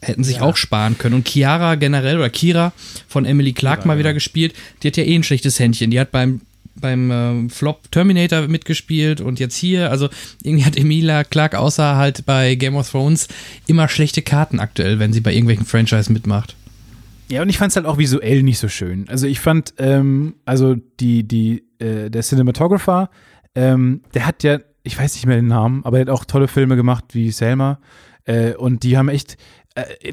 hätten sich auch sparen können. Und Chiara generell oder Kira von Emily Clark mal wieder gespielt, die hat ja eh ein schlechtes Händchen. Die hat beim beim ähm, Flop Terminator mitgespielt und jetzt hier, also irgendwie hat Emilia Clark außer halt bei Game of Thrones immer schlechte Karten aktuell, wenn sie bei irgendwelchen Franchise mitmacht. Ja, und ich fand es halt auch visuell nicht so schön. Also ich fand, ähm, also die, die, äh, der Cinematographer, ähm, der hat ja, ich weiß nicht mehr den Namen, aber er hat auch tolle Filme gemacht wie Selma. Äh, und die haben echt,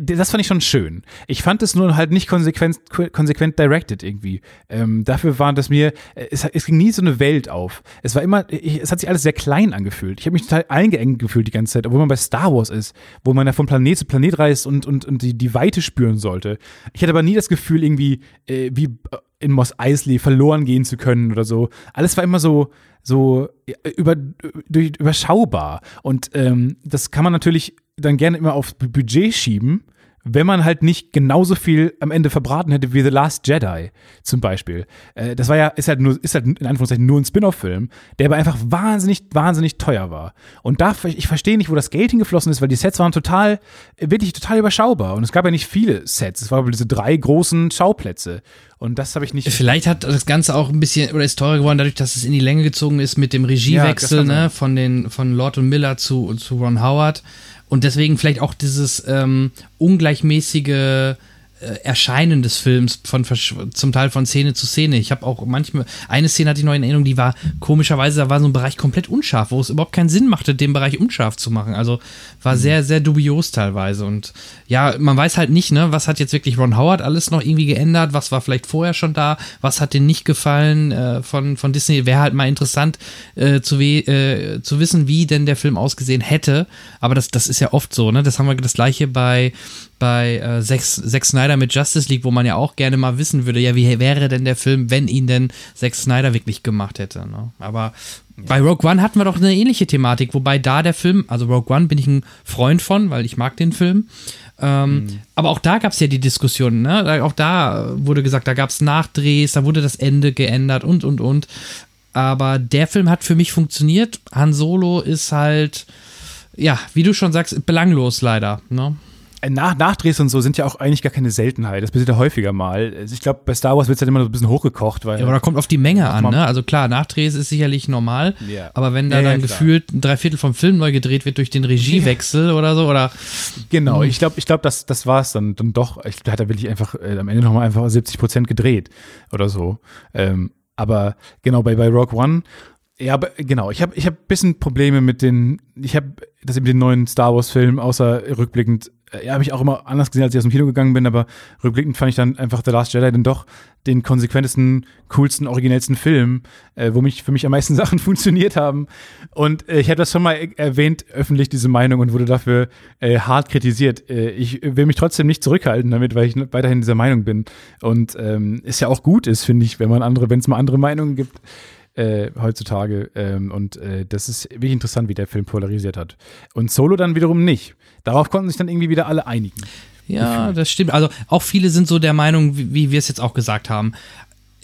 das fand ich schon schön. Ich fand es nur halt nicht konsequent, konsequent directed irgendwie. Ähm, dafür war das mir, äh, es, es ging nie so eine Welt auf. Es war immer, ich, es hat sich alles sehr klein angefühlt. Ich habe mich total eingeengt gefühlt die ganze Zeit, obwohl man bei Star Wars ist, wo man ja von Planet zu Planet reist und, und, und die, die Weite spüren sollte. Ich hatte aber nie das Gefühl, irgendwie äh, wie in Moss Eisley verloren gehen zu können oder so. Alles war immer so, so äh, über, durch, überschaubar. Und ähm, das kann man natürlich dann gerne immer auf Bu- Budget schieben, wenn man halt nicht genauso viel am Ende verbraten hätte wie The Last Jedi zum Beispiel. Äh, das war ja, ist halt nur, ist halt in Anführungszeichen nur ein Spin-off-Film, der aber einfach wahnsinnig, wahnsinnig teuer war. Und da, ich verstehe nicht, wo das Geld hingeflossen ist, weil die Sets waren total, wirklich total überschaubar. Und es gab ja nicht viele Sets. Es waren diese drei großen Schauplätze. Und das habe ich nicht. Vielleicht hat das Ganze auch ein bisschen oder ist teurer geworden, dadurch, dass es in die Länge gezogen ist mit dem Ja, Regiewechsel, kann ne, von den von Lord und Miller zu, zu Ron Howard. Und deswegen vielleicht auch dieses ähm, ungleichmäßige Erscheinen des Films von zum Teil von Szene zu Szene. Ich habe auch manchmal eine Szene hatte ich noch in Erinnerung, die war komischerweise, da war so ein Bereich komplett unscharf, wo es überhaupt keinen Sinn machte, den Bereich unscharf zu machen. Also war sehr sehr dubios teilweise und ja, man weiß halt nicht, ne, was hat jetzt wirklich Ron Howard alles noch irgendwie geändert, was war vielleicht vorher schon da, was hat denen nicht gefallen äh, von von Disney. Wäre halt mal interessant äh, zu, äh, zu wissen, wie denn der Film ausgesehen hätte, aber das das ist ja oft so, ne? Das haben wir das gleiche bei bei äh, Zack, Zack Snyder mit Justice League, wo man ja auch gerne mal wissen würde, ja, wie wäre denn der Film, wenn ihn denn Zack Snyder wirklich gemacht hätte. Ne? Aber bei Rogue One hatten wir doch eine ähnliche Thematik, wobei da der Film, also Rogue One bin ich ein Freund von, weil ich mag den Film. Ähm, Aber auch da gab es ja die Diskussion, ne? Auch da wurde gesagt, da gab es Nachdrehs, da wurde das Ende geändert und und und. Aber der Film hat für mich funktioniert. Han Solo ist halt, ja, wie du schon sagst, belanglos leider. Ne? Äh, Nach Nachdrehs und so sind ja auch eigentlich gar keine Seltenheit. Das passiert ja häufiger mal. Also Ich glaube, bei Star Wars wird es halt immer so ein bisschen hochgekocht, weil. Ja, aber da kommt auf die Menge an, ne? Also klar, Nachdrehs ist sicherlich normal, Ja. aber wenn da Ja, ja, dann klar. gefühlt ein Dreiviertel vom Film neu gedreht wird durch den Regiewechsel oder so, oder Genau, ich glaube, ich glaub, das, das war es dann, dann doch. Ich da hat er wirklich einfach äh, am Ende nochmal einfach 70 Prozent gedreht oder so. Ähm, aber genau, bei, bei Rogue One, ja, aber genau, ich habe ich hab ein bisschen Probleme mit den, ich habe das eben den neuen Star Wars-Film, außer rückblickend, äh, habe ich auch immer anders gesehen, als ich aus dem Kino gegangen bin, aber rückblickend fand ich dann einfach The Last Jedi dann doch den konsequentesten, coolsten, originellsten Film, äh, wo mich für mich am meisten [laughs] Sachen funktioniert haben. Und äh, ich habe das schon mal erwähnt, öffentlich diese Meinung und wurde dafür äh, hart kritisiert. Äh, ich will mich trotzdem nicht zurückhalten damit, weil ich weiterhin dieser Meinung bin. Und ähm, es ja auch gut ist, finde ich, wenn man andere, wenn es mal andere Meinungen gibt äh, heutzutage. Ähm, und äh, das ist wirklich interessant, wie der Film polarisiert hat. Und Solo dann wiederum nicht. Darauf konnten sich dann irgendwie wieder alle einigen. Ja, das stimmt. Also auch viele sind so der Meinung, wie, wie wir es jetzt auch gesagt haben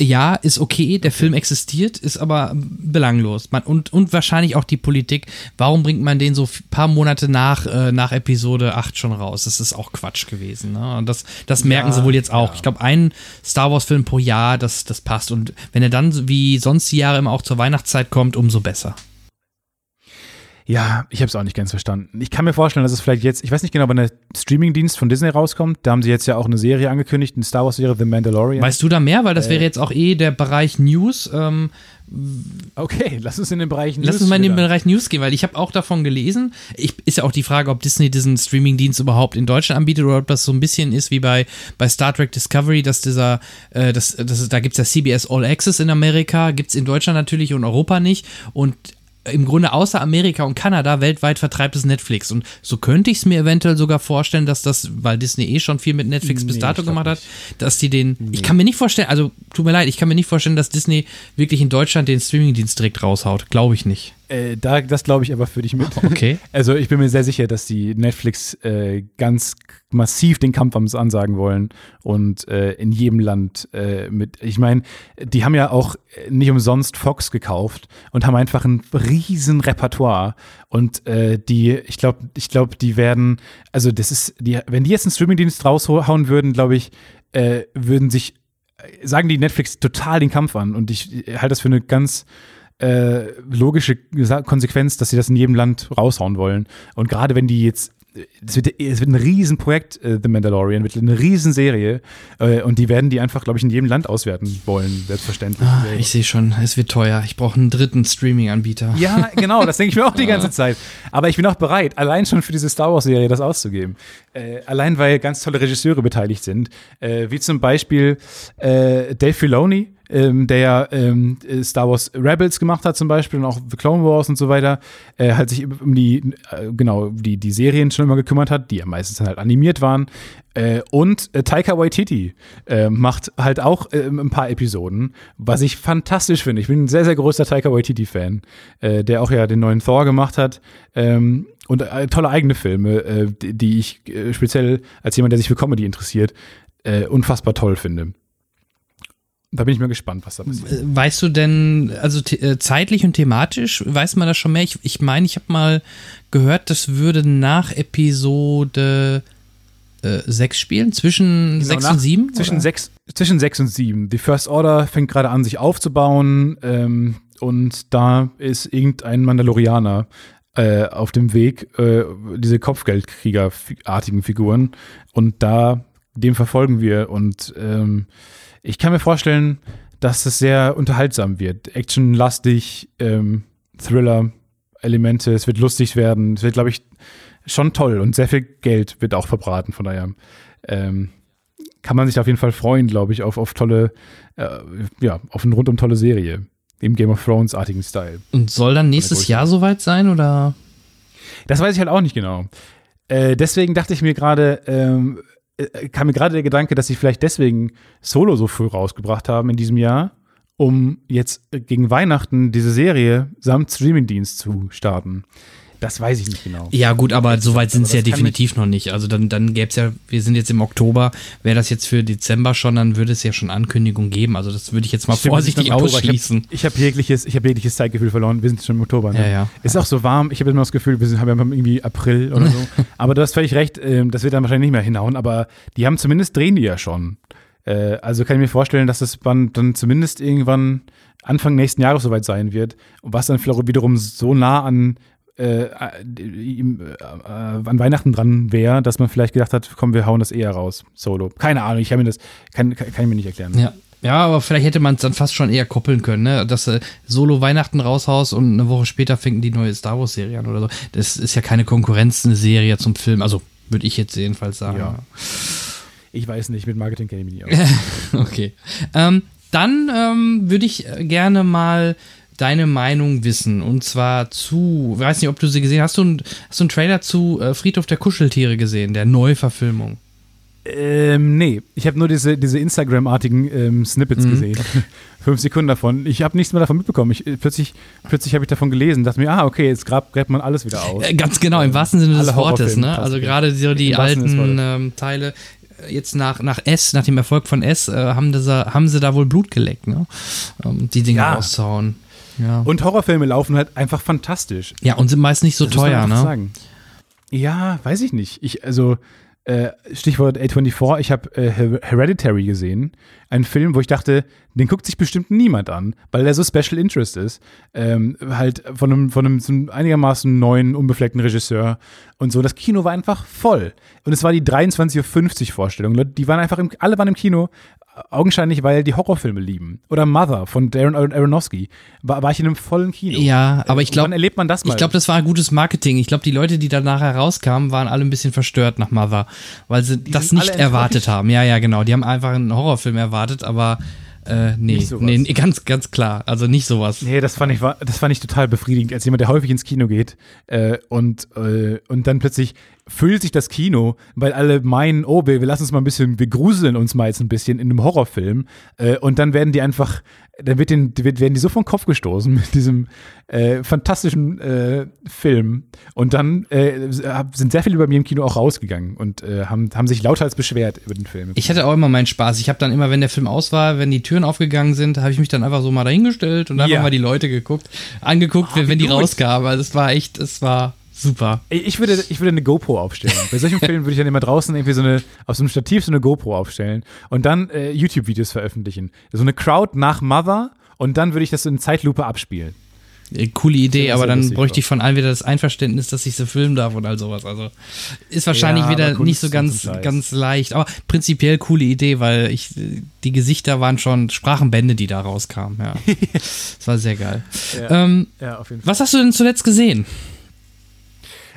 ja, ist okay, der Film existiert, ist aber belanglos. Man, und, und wahrscheinlich auch die Politik. Warum bringt man den so ein paar Monate nach, äh, nach Episode 8 schon raus? Das ist auch Quatsch gewesen. Ne? Und das, das merken ja, sie wohl jetzt auch. Ja. Ich glaube, ein Star Wars-Film pro Jahr, das, das passt. Und wenn er dann wie sonst die Jahre immer auch zur Weihnachtszeit kommt, umso besser. Ja, ich habe es auch nicht ganz verstanden. Ich kann mir vorstellen, dass es vielleicht jetzt, ich weiß nicht genau, wann der Streamingdienst von Disney rauskommt. Da haben sie jetzt ja auch eine Serie angekündigt, eine Star Wars-Serie, The Mandalorian. Weißt du da mehr? Weil das äh, wäre jetzt auch eh der Bereich News. Ähm, okay, lass uns in den Bereich News Lass uns mal in den Bereich News gehen, weil ich habe auch davon gelesen. Ich, ist ja auch die Frage, ob Disney diesen Streamingdienst überhaupt in Deutschland anbietet oder ob das so ein bisschen ist wie bei, bei Star Trek Discovery, dass dieser, äh, das, das, da gibt es ja CBS All Access in Amerika, gibt es in Deutschland natürlich und Europa nicht. Und im Grunde außer Amerika und Kanada weltweit vertreibt es Netflix. Und so könnte ich es mir eventuell sogar vorstellen, dass das, weil Disney eh schon viel mit Netflix nee, bis dato gemacht hat, dass die den. Nee. Ich kann mir nicht vorstellen, also tut mir leid, ich kann mir nicht vorstellen, dass Disney wirklich in Deutschland den Streamingdienst direkt raushaut. Glaube ich nicht. Äh, da, das glaube ich aber für dich mit. Okay. [laughs] Also ich bin mir sehr sicher, dass die Netflix äh, ganz massiv den Kampf ansagen wollen und äh, in jedem Land äh, mit. Ich meine, die haben ja auch nicht umsonst Fox gekauft und haben einfach ein riesen Repertoire und äh, die, ich glaube, ich glaube, die werden, also das ist, die, wenn die jetzt einen Streamingdienst raushauen würden, glaube ich, äh, würden sich sagen die Netflix total den Kampf an und ich halte das für eine ganz äh, logische Konsequenz, dass sie das in jedem Land raushauen wollen. Und gerade wenn die jetzt es wird, es wird ein Riesenprojekt, äh, The Mandalorian, wird eine Riesenserie äh, und die werden die einfach, glaube ich, in jedem Land auswerten wollen, selbstverständlich. Ah, ich sehe schon, es wird teuer. Ich brauche einen dritten Streaming-Anbieter. Ja, genau, das denke ich mir auch die [laughs] ganze Zeit. Aber ich bin auch bereit, allein schon für diese Star Wars-Serie das auszugeben. Äh, allein weil ganz tolle Regisseure beteiligt sind, äh, wie zum Beispiel Dave Filoni, ähm, der ja ähm, Star Wars Rebels gemacht hat zum Beispiel und auch The Clone Wars und so weiter, äh, hat sich um die, äh, genau, die, die Serien schon immer gekümmert hat, die ja meistens halt animiert waren. Äh, und äh, Taika Waititi äh, macht halt auch äh, ein paar Episoden, was ich fantastisch finde. Ich bin ein sehr, sehr großer Taika Waititi-Fan, äh, der auch ja den neuen Thor gemacht hat. Ähm, und äh, tolle eigene Filme, die, die, ich speziell als jemand, der sich für Comedy interessiert, unfassbar toll finde. Da bin ich mal gespannt, was da passiert. Äh, weißt du denn, also äh, zeitlich und thematisch, weiß man das schon mehr? Ich meine, ich, mein, ich habe mal gehört, das würde nach Episode äh, 6 spielen, zwischen genau, 6 und 7? Zwischen 6, zwischen 6 und 7. Die First Order fängt gerade an, sich aufzubauen ähm, und da ist irgendein Mandalorianer äh, auf dem Weg, äh, diese Kopfgeldkriegerartigen Figuren und da, dem verfolgen wir und ähm, ich kann mir vorstellen, dass es sehr unterhaltsam wird. Actionlastig, ähm, Thriller-Elemente, es wird lustig werden. Es wird, glaube ich, schon toll und sehr viel Geld wird auch verbraten. Von daher ähm, kann man sich auf jeden Fall freuen, glaube ich, auf, auf tolle, äh, ja, auf eine rundum tolle Serie. Im Game of Thrones-artigen Style. Und soll dann nächstes Jahr soweit sein oder? Das weiß ich halt auch nicht genau. Äh, deswegen dachte ich mir gerade, ähm, äh, kam mir gerade der Gedanke, dass sie vielleicht deswegen Solo so früh rausgebracht haben in diesem Jahr, um jetzt gegen Weihnachten diese Serie samt Streamingdienst zu starten. Das weiß ich nicht genau. Ja, gut, aber soweit sind es ja definitiv noch nicht. Also dann, dann gäbe es ja, wir sind jetzt im Oktober, wäre das jetzt für Dezember schon, dann würde es ja schon Ankündigungen geben. Also das würde ich jetzt mal Stimmt, vorsichtig ausschließen. Ich habe hab jegliches, hab jegliches Zeitgefühl verloren. Wir sind schon im Oktober. Ne? Ja, ja. Ist auch so warm. Ich habe immer das Gefühl, wir sind, haben ja irgendwie April oder so. [laughs] aber du hast völlig recht, ähm, das wird dann wahrscheinlich nicht mehr hinhauen. Aber die haben zumindest drehen die ja schon. Äh, also kann ich mir vorstellen, dass es dann, dann zumindest irgendwann Anfang nächsten Jahres soweit sein wird. Was dann vielleicht wiederum so nah an äh, äh, an Weihnachten dran wäre, dass man vielleicht gedacht hat, komm, wir hauen das eher raus, solo. Keine Ahnung, ich kann mir das, kann, kann, kann ich mir nicht erklären. Ja. Ja, aber vielleicht hätte man es dann fast schon eher koppeln können, ne? Dass du Solo Weihnachten raushaust und eine Woche später fängt die neue Star Wars Serie an oder so. Das ist ja keine Konkurrenz, eine Serie zum Film. Also Würde ich jetzt jedenfalls sagen. Ja. Ich weiß nicht, mit Marketing kenne ich mich nicht aus. [laughs] okay. Ähm, dann ähm, würde ich gerne mal deine Meinung wissen. Und zwar zu, weiß nicht, ob du sie gesehen hast. Du, hast du einen Trailer zu äh, Friedhof der Kuscheltiere gesehen, der Neuverfilmung? Ähm, nee, ich habe nur diese, diese Instagram-artigen ähm, Snippets Mhm. gesehen. [laughs] Fünf Sekunden davon. Ich habe nichts mehr davon mitbekommen. Ich, äh, plötzlich plötzlich habe ich davon gelesen, dachte mir, ah, okay, jetzt grab, gräbt man alles wieder aus. Äh, ganz genau, im wahrsten Sinne des Alle Wortes. Ne? Also gerade so die alten ähm, Teile. äh, Jetzt nach, nach S, nach dem Erfolg von S, äh, haben, das, haben sie da wohl Blut geleckt, ne? Ähm, die Dinge Ja. rauszuhauen. Ja. Und Horrorfilme laufen halt einfach fantastisch. ja, und sind meist nicht so Das teuer, ne? Sagen. Ja, weiß ich nicht. Ich, also, äh, Stichwort A24, ich habe äh, Her- Hereditary gesehen. Ein Film, wo ich dachte, den guckt sich bestimmt niemand an, weil der so Special Interest ist. Ähm, halt von einem, von einem so einigermaßen neuen, unbefleckten Regisseur und so. Das Kino war einfach voll. Und es war die 23.50 Uhr Vorstellung. Die waren einfach, im, alle waren im Kino, augenscheinlich, weil die Horrorfilme lieben. Oder Mother von Darren Aron- Aronofsky. War, war ich in einem vollen Kino. Ja, aber ich Und glaube, erlebt man das mal? Ich glaube, das war gutes Marketing. Ich glaube, die Leute, die da nachher rauskamen, waren alle ein bisschen verstört nach Mother, weil sie das sind nicht erwartet haben. Ja, ja, genau. Die haben einfach einen Horrorfilm erwartet, aber äh, nee, nee, ganz, ganz klar. Also nicht sowas. Nee, das fand ich, das fand ich total befriedigend, als jemand, der häufig ins Kino geht äh, und, äh, und dann plötzlich füllt sich das Kino, weil alle meinen, oh, wir, wir lassen uns mal ein bisschen, wir gruseln uns mal jetzt ein bisschen in einem Horrorfilm äh, und dann werden die einfach, dann wird den, werden die so vom Kopf gestoßen [laughs] mit diesem äh, fantastischen äh, Film und dann äh, sind sehr viele bei mir im Kino auch rausgegangen und äh, haben, haben sich lauthals beschwert über den Film. Ich hatte auch immer meinen Spaß. Ich habe dann immer, wenn der Film aus war, wenn die Türen aufgegangen sind, habe ich mich dann einfach so mal dahingestellt und einfach Ja. mal die Leute geguckt, angeguckt, wenn, wie wenn die rauskamen. Also es war echt, es war super. Ich würde, ich würde eine GoPro aufstellen. Bei solchen [laughs] Filmen würde ich dann immer draußen irgendwie so eine, auf so einem Stativ so eine GoPro aufstellen und dann äh, YouTube-Videos veröffentlichen. So eine Crowd nach Mother und dann würde ich das so in Zeitlupe abspielen. Coole Idee, Ja, aber dann bräuchte ich von allen wieder das Einverständnis, dass ich so filmen darf und all sowas. Also ist wahrscheinlich Ja, wieder nicht so ganz, ganz leicht. Aber prinzipiell coole Idee, weil ich die Gesichter waren schon Sprachenbände, die da rauskamen. Ja. [laughs] das war sehr geil. Ähm, Ja, auf jeden Fall. was hast du denn zuletzt gesehen?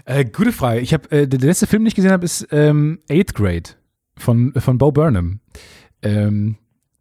Äh, gute Frage. Ich habe äh, der letzte Film, den ich gesehen habe, ist ähm, Eighth Grade von, von Bo Burnham. Ähm,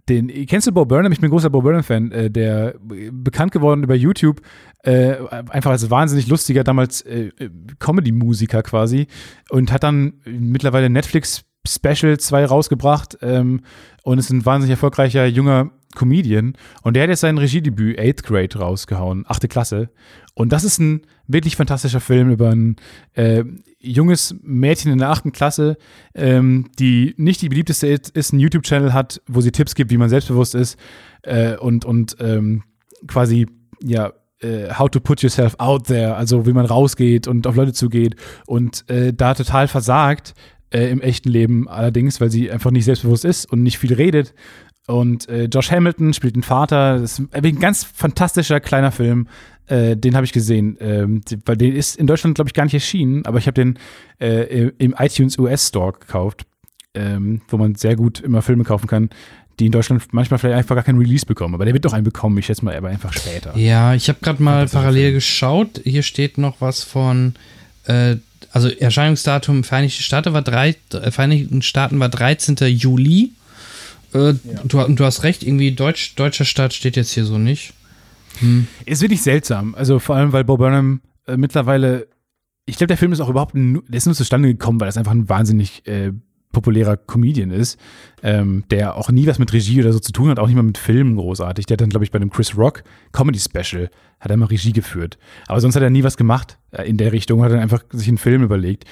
den, kennst du Bo Burnham? Ich bin ein großer Bo Burnham-Fan, äh, der äh, bekannt geworden über YouTube, äh, einfach als wahnsinnig lustiger, damals äh, äh, Comedy-Musiker quasi und hat dann mittlerweile Netflix Special 2 rausgebracht ähm, und ist ein wahnsinnig erfolgreicher junger Comedian und der hat jetzt sein Regiedebüt Eighth Grade rausgehauen, achte Klasse und das ist ein wirklich fantastischer Film über ein äh, junges Mädchen in der achten Klasse, ähm, die nicht die beliebteste ist, einen YouTube-Channel hat, wo sie Tipps gibt, wie man selbstbewusst ist äh, und, und ähm, quasi, ja, äh, how to put yourself out there, also wie man rausgeht und auf Leute zugeht und äh, da total versagt äh, im echten Leben allerdings, weil sie einfach nicht selbstbewusst ist und nicht viel redet. Und äh, Josh Hamilton spielt den Vater. Das ist ein ganz fantastischer kleiner Film. Äh, den habe ich gesehen, ähm, weil der ist in Deutschland, glaube ich, gar nicht erschienen, aber ich habe den äh, im iTunes US Store gekauft, ähm, wo man sehr gut immer Filme kaufen kann, die in Deutschland manchmal vielleicht einfach gar keinen Release bekommen. Aber der wird doch einen bekommen, ich schätze mal, aber einfach später. Ja, ich habe gerade mal parallel geschaut. Hier steht noch was von, äh, also Erscheinungsdatum Vereinigte Staaten war, drei, äh, Vereinigten Staaten war 13. Juli. Äh, du, du hast recht, irgendwie Deutsch, deutscher Staat steht jetzt hier so nicht. Ist wirklich seltsam. Also vor allem, weil Bo Burnham äh, mittlerweile, ich glaube, der Film ist auch überhaupt, nur, ist nur zustande gekommen, weil das einfach ein wahnsinnig äh, populärer Comedian ist, ähm, der auch nie was mit Regie oder so zu tun hat, auch nicht mal mit Filmen großartig. Der hat dann, glaube ich, bei dem Chris Rock Comedy Special hat er mal Regie geführt. Aber sonst hat er nie was gemacht äh, in der Richtung, hat dann einfach sich einen Film überlegt.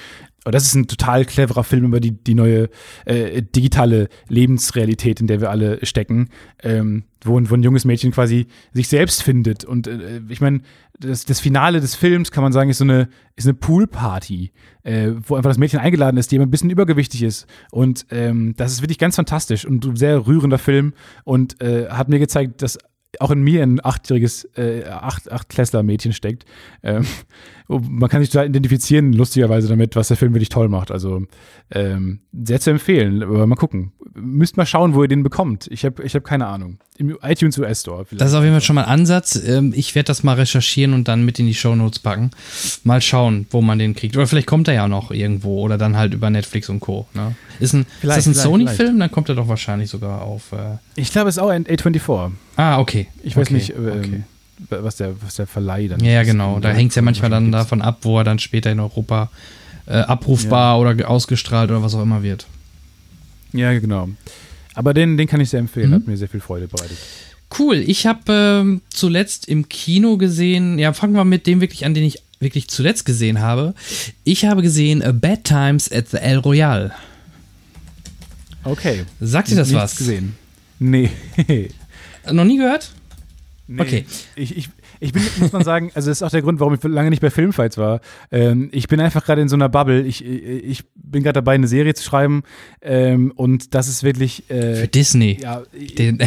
Und das ist ein total cleverer Film über die, die neue äh, digitale Lebensrealität, in der wir alle stecken, ähm, wo, ein- wo ein junges Mädchen quasi sich selbst findet. Und äh, ich meine, das, das Finale des Films, kann man sagen, ist so eine, ist eine Poolparty, äh, wo einfach das Mädchen eingeladen ist, die immer ein bisschen übergewichtig ist. Und ähm, das ist wirklich ganz fantastisch und ein sehr rührender Film und äh, hat mir gezeigt, dass auch in mir ein achtjähriges, äh, acht, acht Klässler-Mädchen steckt. Ähm, man kann sich da identifizieren, lustigerweise damit, was der Film wirklich toll macht. Also ähm, sehr zu empfehlen, aber mal gucken. Müsst mal schauen, wo ihr den bekommt. Ich habe ich hab keine Ahnung. Im iTunes US Store. Vielleicht. Das ist auf jeden Fall schon mal ein Ansatz. Ähm, ich werde das mal recherchieren und dann mit in die Show Notes packen. Mal schauen, wo man den kriegt. Oder vielleicht kommt er ja noch irgendwo oder dann halt über Netflix und Co. Ne? Ist, ein, ist das ein Sony-Film? Dann kommt er doch wahrscheinlich sogar auf. Äh ich glaube, es ist auch ein A24. Ah, okay. Ich weiß okay. nicht, ähm, okay. Was, der, was der Verleih dann Ja, genau. Da hängt es ja manchmal dann davon ab, wo er dann später in Europa äh, abrufbar ja. oder ausgestrahlt oder was auch immer wird. Ja, genau. Aber den, den kann ich sehr empfehlen. Mhm. Hat mir sehr viel Freude bereitet. Cool. Ich habe ähm, zuletzt im Kino gesehen, ja, fangen wir mit dem wirklich an, den ich wirklich zuletzt gesehen habe. Ich habe gesehen A Bad Times at the El Royale. Okay. Sagt dir das Nichts was? gesehen. Nee. [laughs] Noch nie gehört? Nee. Okay. Ich, ich, ich bin, muss man sagen, also das ist auch der Grund, warum ich lange nicht bei Filmfights war. Ähm, ich bin einfach gerade in so einer Bubble. Ich, ich bin gerade dabei, eine Serie zu schreiben ähm, und das ist wirklich äh, für Disney. Ja, den,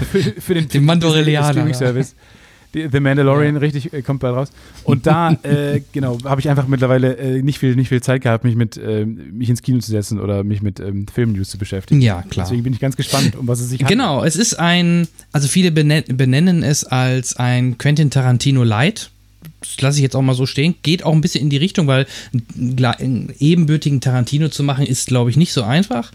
für, [laughs] für den, [laughs] den Mandalorianer. Streaming-Service. The Mandalorian, ja. richtig, äh, kommt bald raus. Und da, [laughs] äh, genau, habe ich einfach mittlerweile äh, nicht, viel, nicht viel Zeit gehabt, mich mit äh, mich ins Kino zu setzen oder mich mit ähm, Filmnews zu beschäftigen. Ja, klar. Deswegen bin ich ganz gespannt, um was es sich handelt. Genau, es ist ein, also viele benennen es als ein Quentin Tarantino Light das lasse ich jetzt auch mal so stehen, geht auch ein bisschen in die Richtung, weil einen ebenbürtigen Tarantino zu machen, ist, glaube ich, nicht so einfach.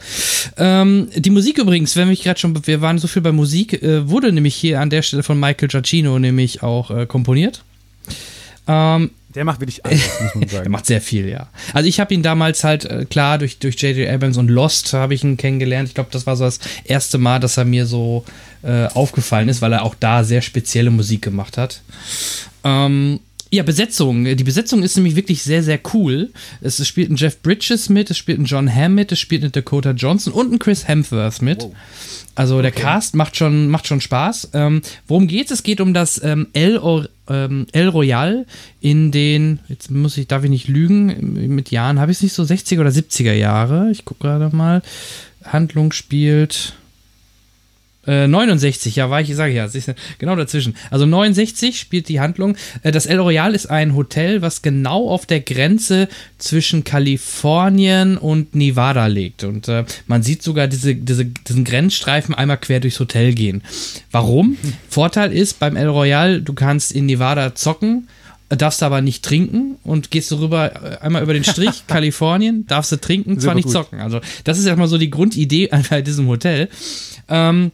Ähm, die Musik übrigens, wenn wir gerade schon, wir waren so viel bei Musik, äh, wurde nämlich hier an der Stelle von Michael Giacchino nämlich auch äh, komponiert. Ähm, der macht wirklich alles, [laughs] muss man sagen. er macht sehr viel, ja. Also ich habe ihn damals halt, äh, klar, durch J.J. Abrams und Lost habe ich ihn kennengelernt. Ich glaube, das war so das erste Mal, dass er mir so äh, aufgefallen ist, weil er auch da sehr spezielle Musik gemacht hat. Ähm, ja, Besetzung. Die Besetzung ist nämlich wirklich sehr, sehr cool. Es spielt ein Jeff Bridges mit, es spielt ein John Hamm mit, es spielt ein Dakota Johnson und ein Chris Hemsworth mit. Wow. Also der Cast macht schon, macht schon Spaß. Ähm, worum geht's? Es geht um das ähm, El, ähm, El Royal in den, jetzt muss ich, darf ich nicht lügen, mit Jahren habe ich es nicht so 60er oder 70er Jahre. Ich gucke gerade mal. Handlung spielt 69, äh, ja, war ich, sage ja, genau dazwischen. Also 69 spielt die Handlung. Äh, das El Royal ist ein Hotel, was genau auf der Grenze zwischen Kalifornien und Nevada liegt. Und äh, man sieht sogar diese, diese, diesen Grenzstreifen einmal quer durchs Hotel gehen. Warum? Hm. Vorteil ist beim El Royal, du kannst in Nevada zocken darfst aber nicht trinken und gehst du rüber einmal über den Strich [laughs] Kalifornien, darfst du trinken, zwar nicht gut. zocken. Also das ist erstmal so die Grundidee [laughs] bei diesem Hotel. Ähm,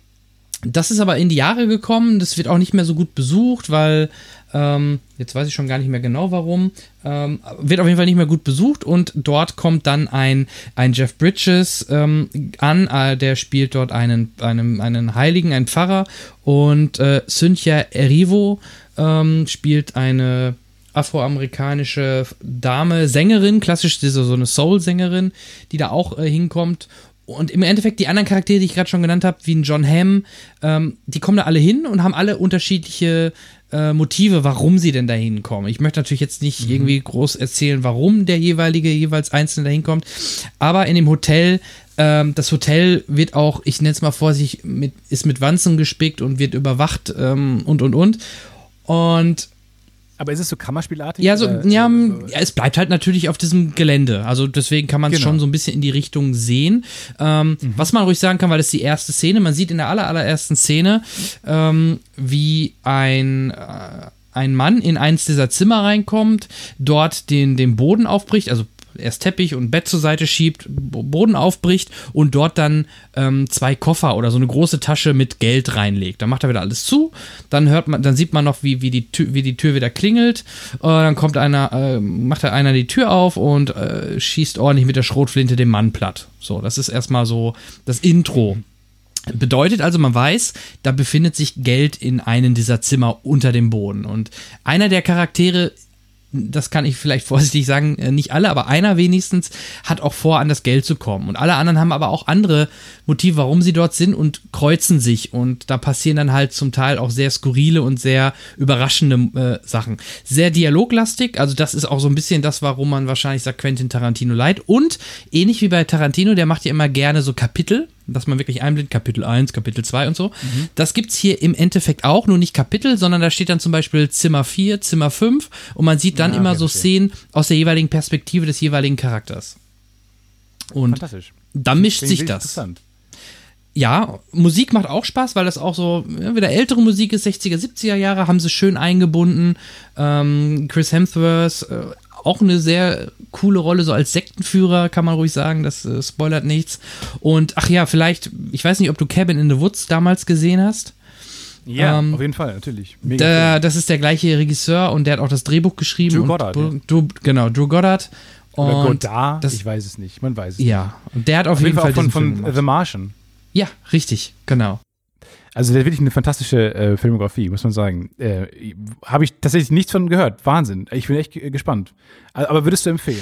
das ist aber in die Jahre gekommen. Das wird auch nicht mehr so gut besucht, weil ähm, jetzt weiß ich schon gar nicht mehr genau warum. Ähm, wird auf jeden Fall nicht mehr gut besucht und dort kommt dann ein, ein Jeff Bridges ähm, an. Äh, der spielt dort einen, einen, einen Heiligen, einen Pfarrer und äh, Cynthia Erivo ähm, spielt eine afroamerikanische Dame, Sängerin, klassisch so eine Soul-Sängerin, die da auch äh, hinkommt und im Endeffekt die anderen Charaktere, die ich gerade schon genannt habe, wie ein John Hamm, ähm, die kommen da alle hin und haben alle unterschiedliche äh, Motive, warum sie denn da hinkommen. Ich möchte natürlich jetzt nicht mhm. irgendwie groß erzählen, warum der jeweilige jeweils Einzelne da hinkommt, aber in dem Hotel ähm, das Hotel wird auch, ich nenne es mal vorsichtig, mit, ist mit Wanzen gespickt und wird überwacht ähm, und und und. Und aber ist es so Kammerspielartig? Ja, so, oder, ja, ja, es bleibt halt natürlich auf diesem Gelände. Also deswegen kann man es genau. schon so ein bisschen in die Richtung sehen. Ähm, mhm. Was man ruhig sagen kann, weil das ist die erste Szene. Man sieht in der aller, allerersten Szene, ähm, wie ein. Äh, ein Mann in eins dieser Zimmer reinkommt, dort den, den Boden aufbricht, also erst Teppich und Bett zur Seite schiebt, Boden aufbricht und dort dann ähm, zwei Koffer oder so eine große Tasche mit Geld reinlegt. Dann macht er wieder alles zu, dann hört man, dann sieht man noch, wie, wie, die, Tür, wie die Tür wieder klingelt. Äh, dann kommt einer, äh, macht er einer die Tür auf und äh, schießt ordentlich mit der Schrotflinte den Mann platt. So, das ist erstmal so das Intro. Bedeutet also, man weiß, da befindet sich Geld in einem dieser Zimmer unter dem Boden. Und einer der Charaktere das kann ich vielleicht [laughs] vorsichtig sagen, äh, nicht alle, aber einer wenigstens hat auch vor, an das Geld zu kommen. Und alle anderen haben aber auch andere Motive, warum sie dort sind und kreuzen sich. Und da passieren dann halt zum Teil auch sehr skurrile und sehr überraschende äh, Sachen. Sehr dialoglastig, also das ist auch so ein bisschen das, warum man wahrscheinlich sagt Quentin Tarantino leid. Und ähnlich wie bei Tarantino, der macht ja immer gerne so Kapitel dass man wirklich einblendet, Kapitel 1, Kapitel 2 und so. Mhm. Das gibt es hier im Endeffekt auch, nur nicht Kapitel, sondern da steht dann zum Beispiel Zimmer 4, Zimmer 5 und man sieht dann ja, immer so Szenen aus der jeweiligen Perspektive des jeweiligen Charakters. Und da mischt sich das. Ja, Musik macht auch Spaß, weil das auch so ja, wieder ältere Musik ist, 60er, 70er Jahre, haben sie schön eingebunden. Ähm, Chris Hemsworth, äh, auch eine sehr coole Rolle, so als Sektenführer, kann man ruhig sagen, das äh, spoilert nichts. Und ach ja, vielleicht, ich weiß nicht, ob du Cabin in the Woods damals gesehen hast. Ja, ähm, auf jeden Fall, natürlich. Der, das ist der gleiche Regisseur und der hat auch das Drehbuch geschrieben. Drew Goddard. Und, ja. Drew, genau, Drew Goddard. Oder Godard, das, ich weiß es nicht, man weiß es ja, nicht. Ja, und der hat auf, auf jeden, Fall, Fall von, von The Martian. Ja, richtig, genau. Also der hat wirklich eine fantastische äh, Filmografie, muss man sagen. Äh, Habe ich tatsächlich nichts von gehört. Wahnsinn. Ich bin echt gespannt. Aber würdest du empfehlen?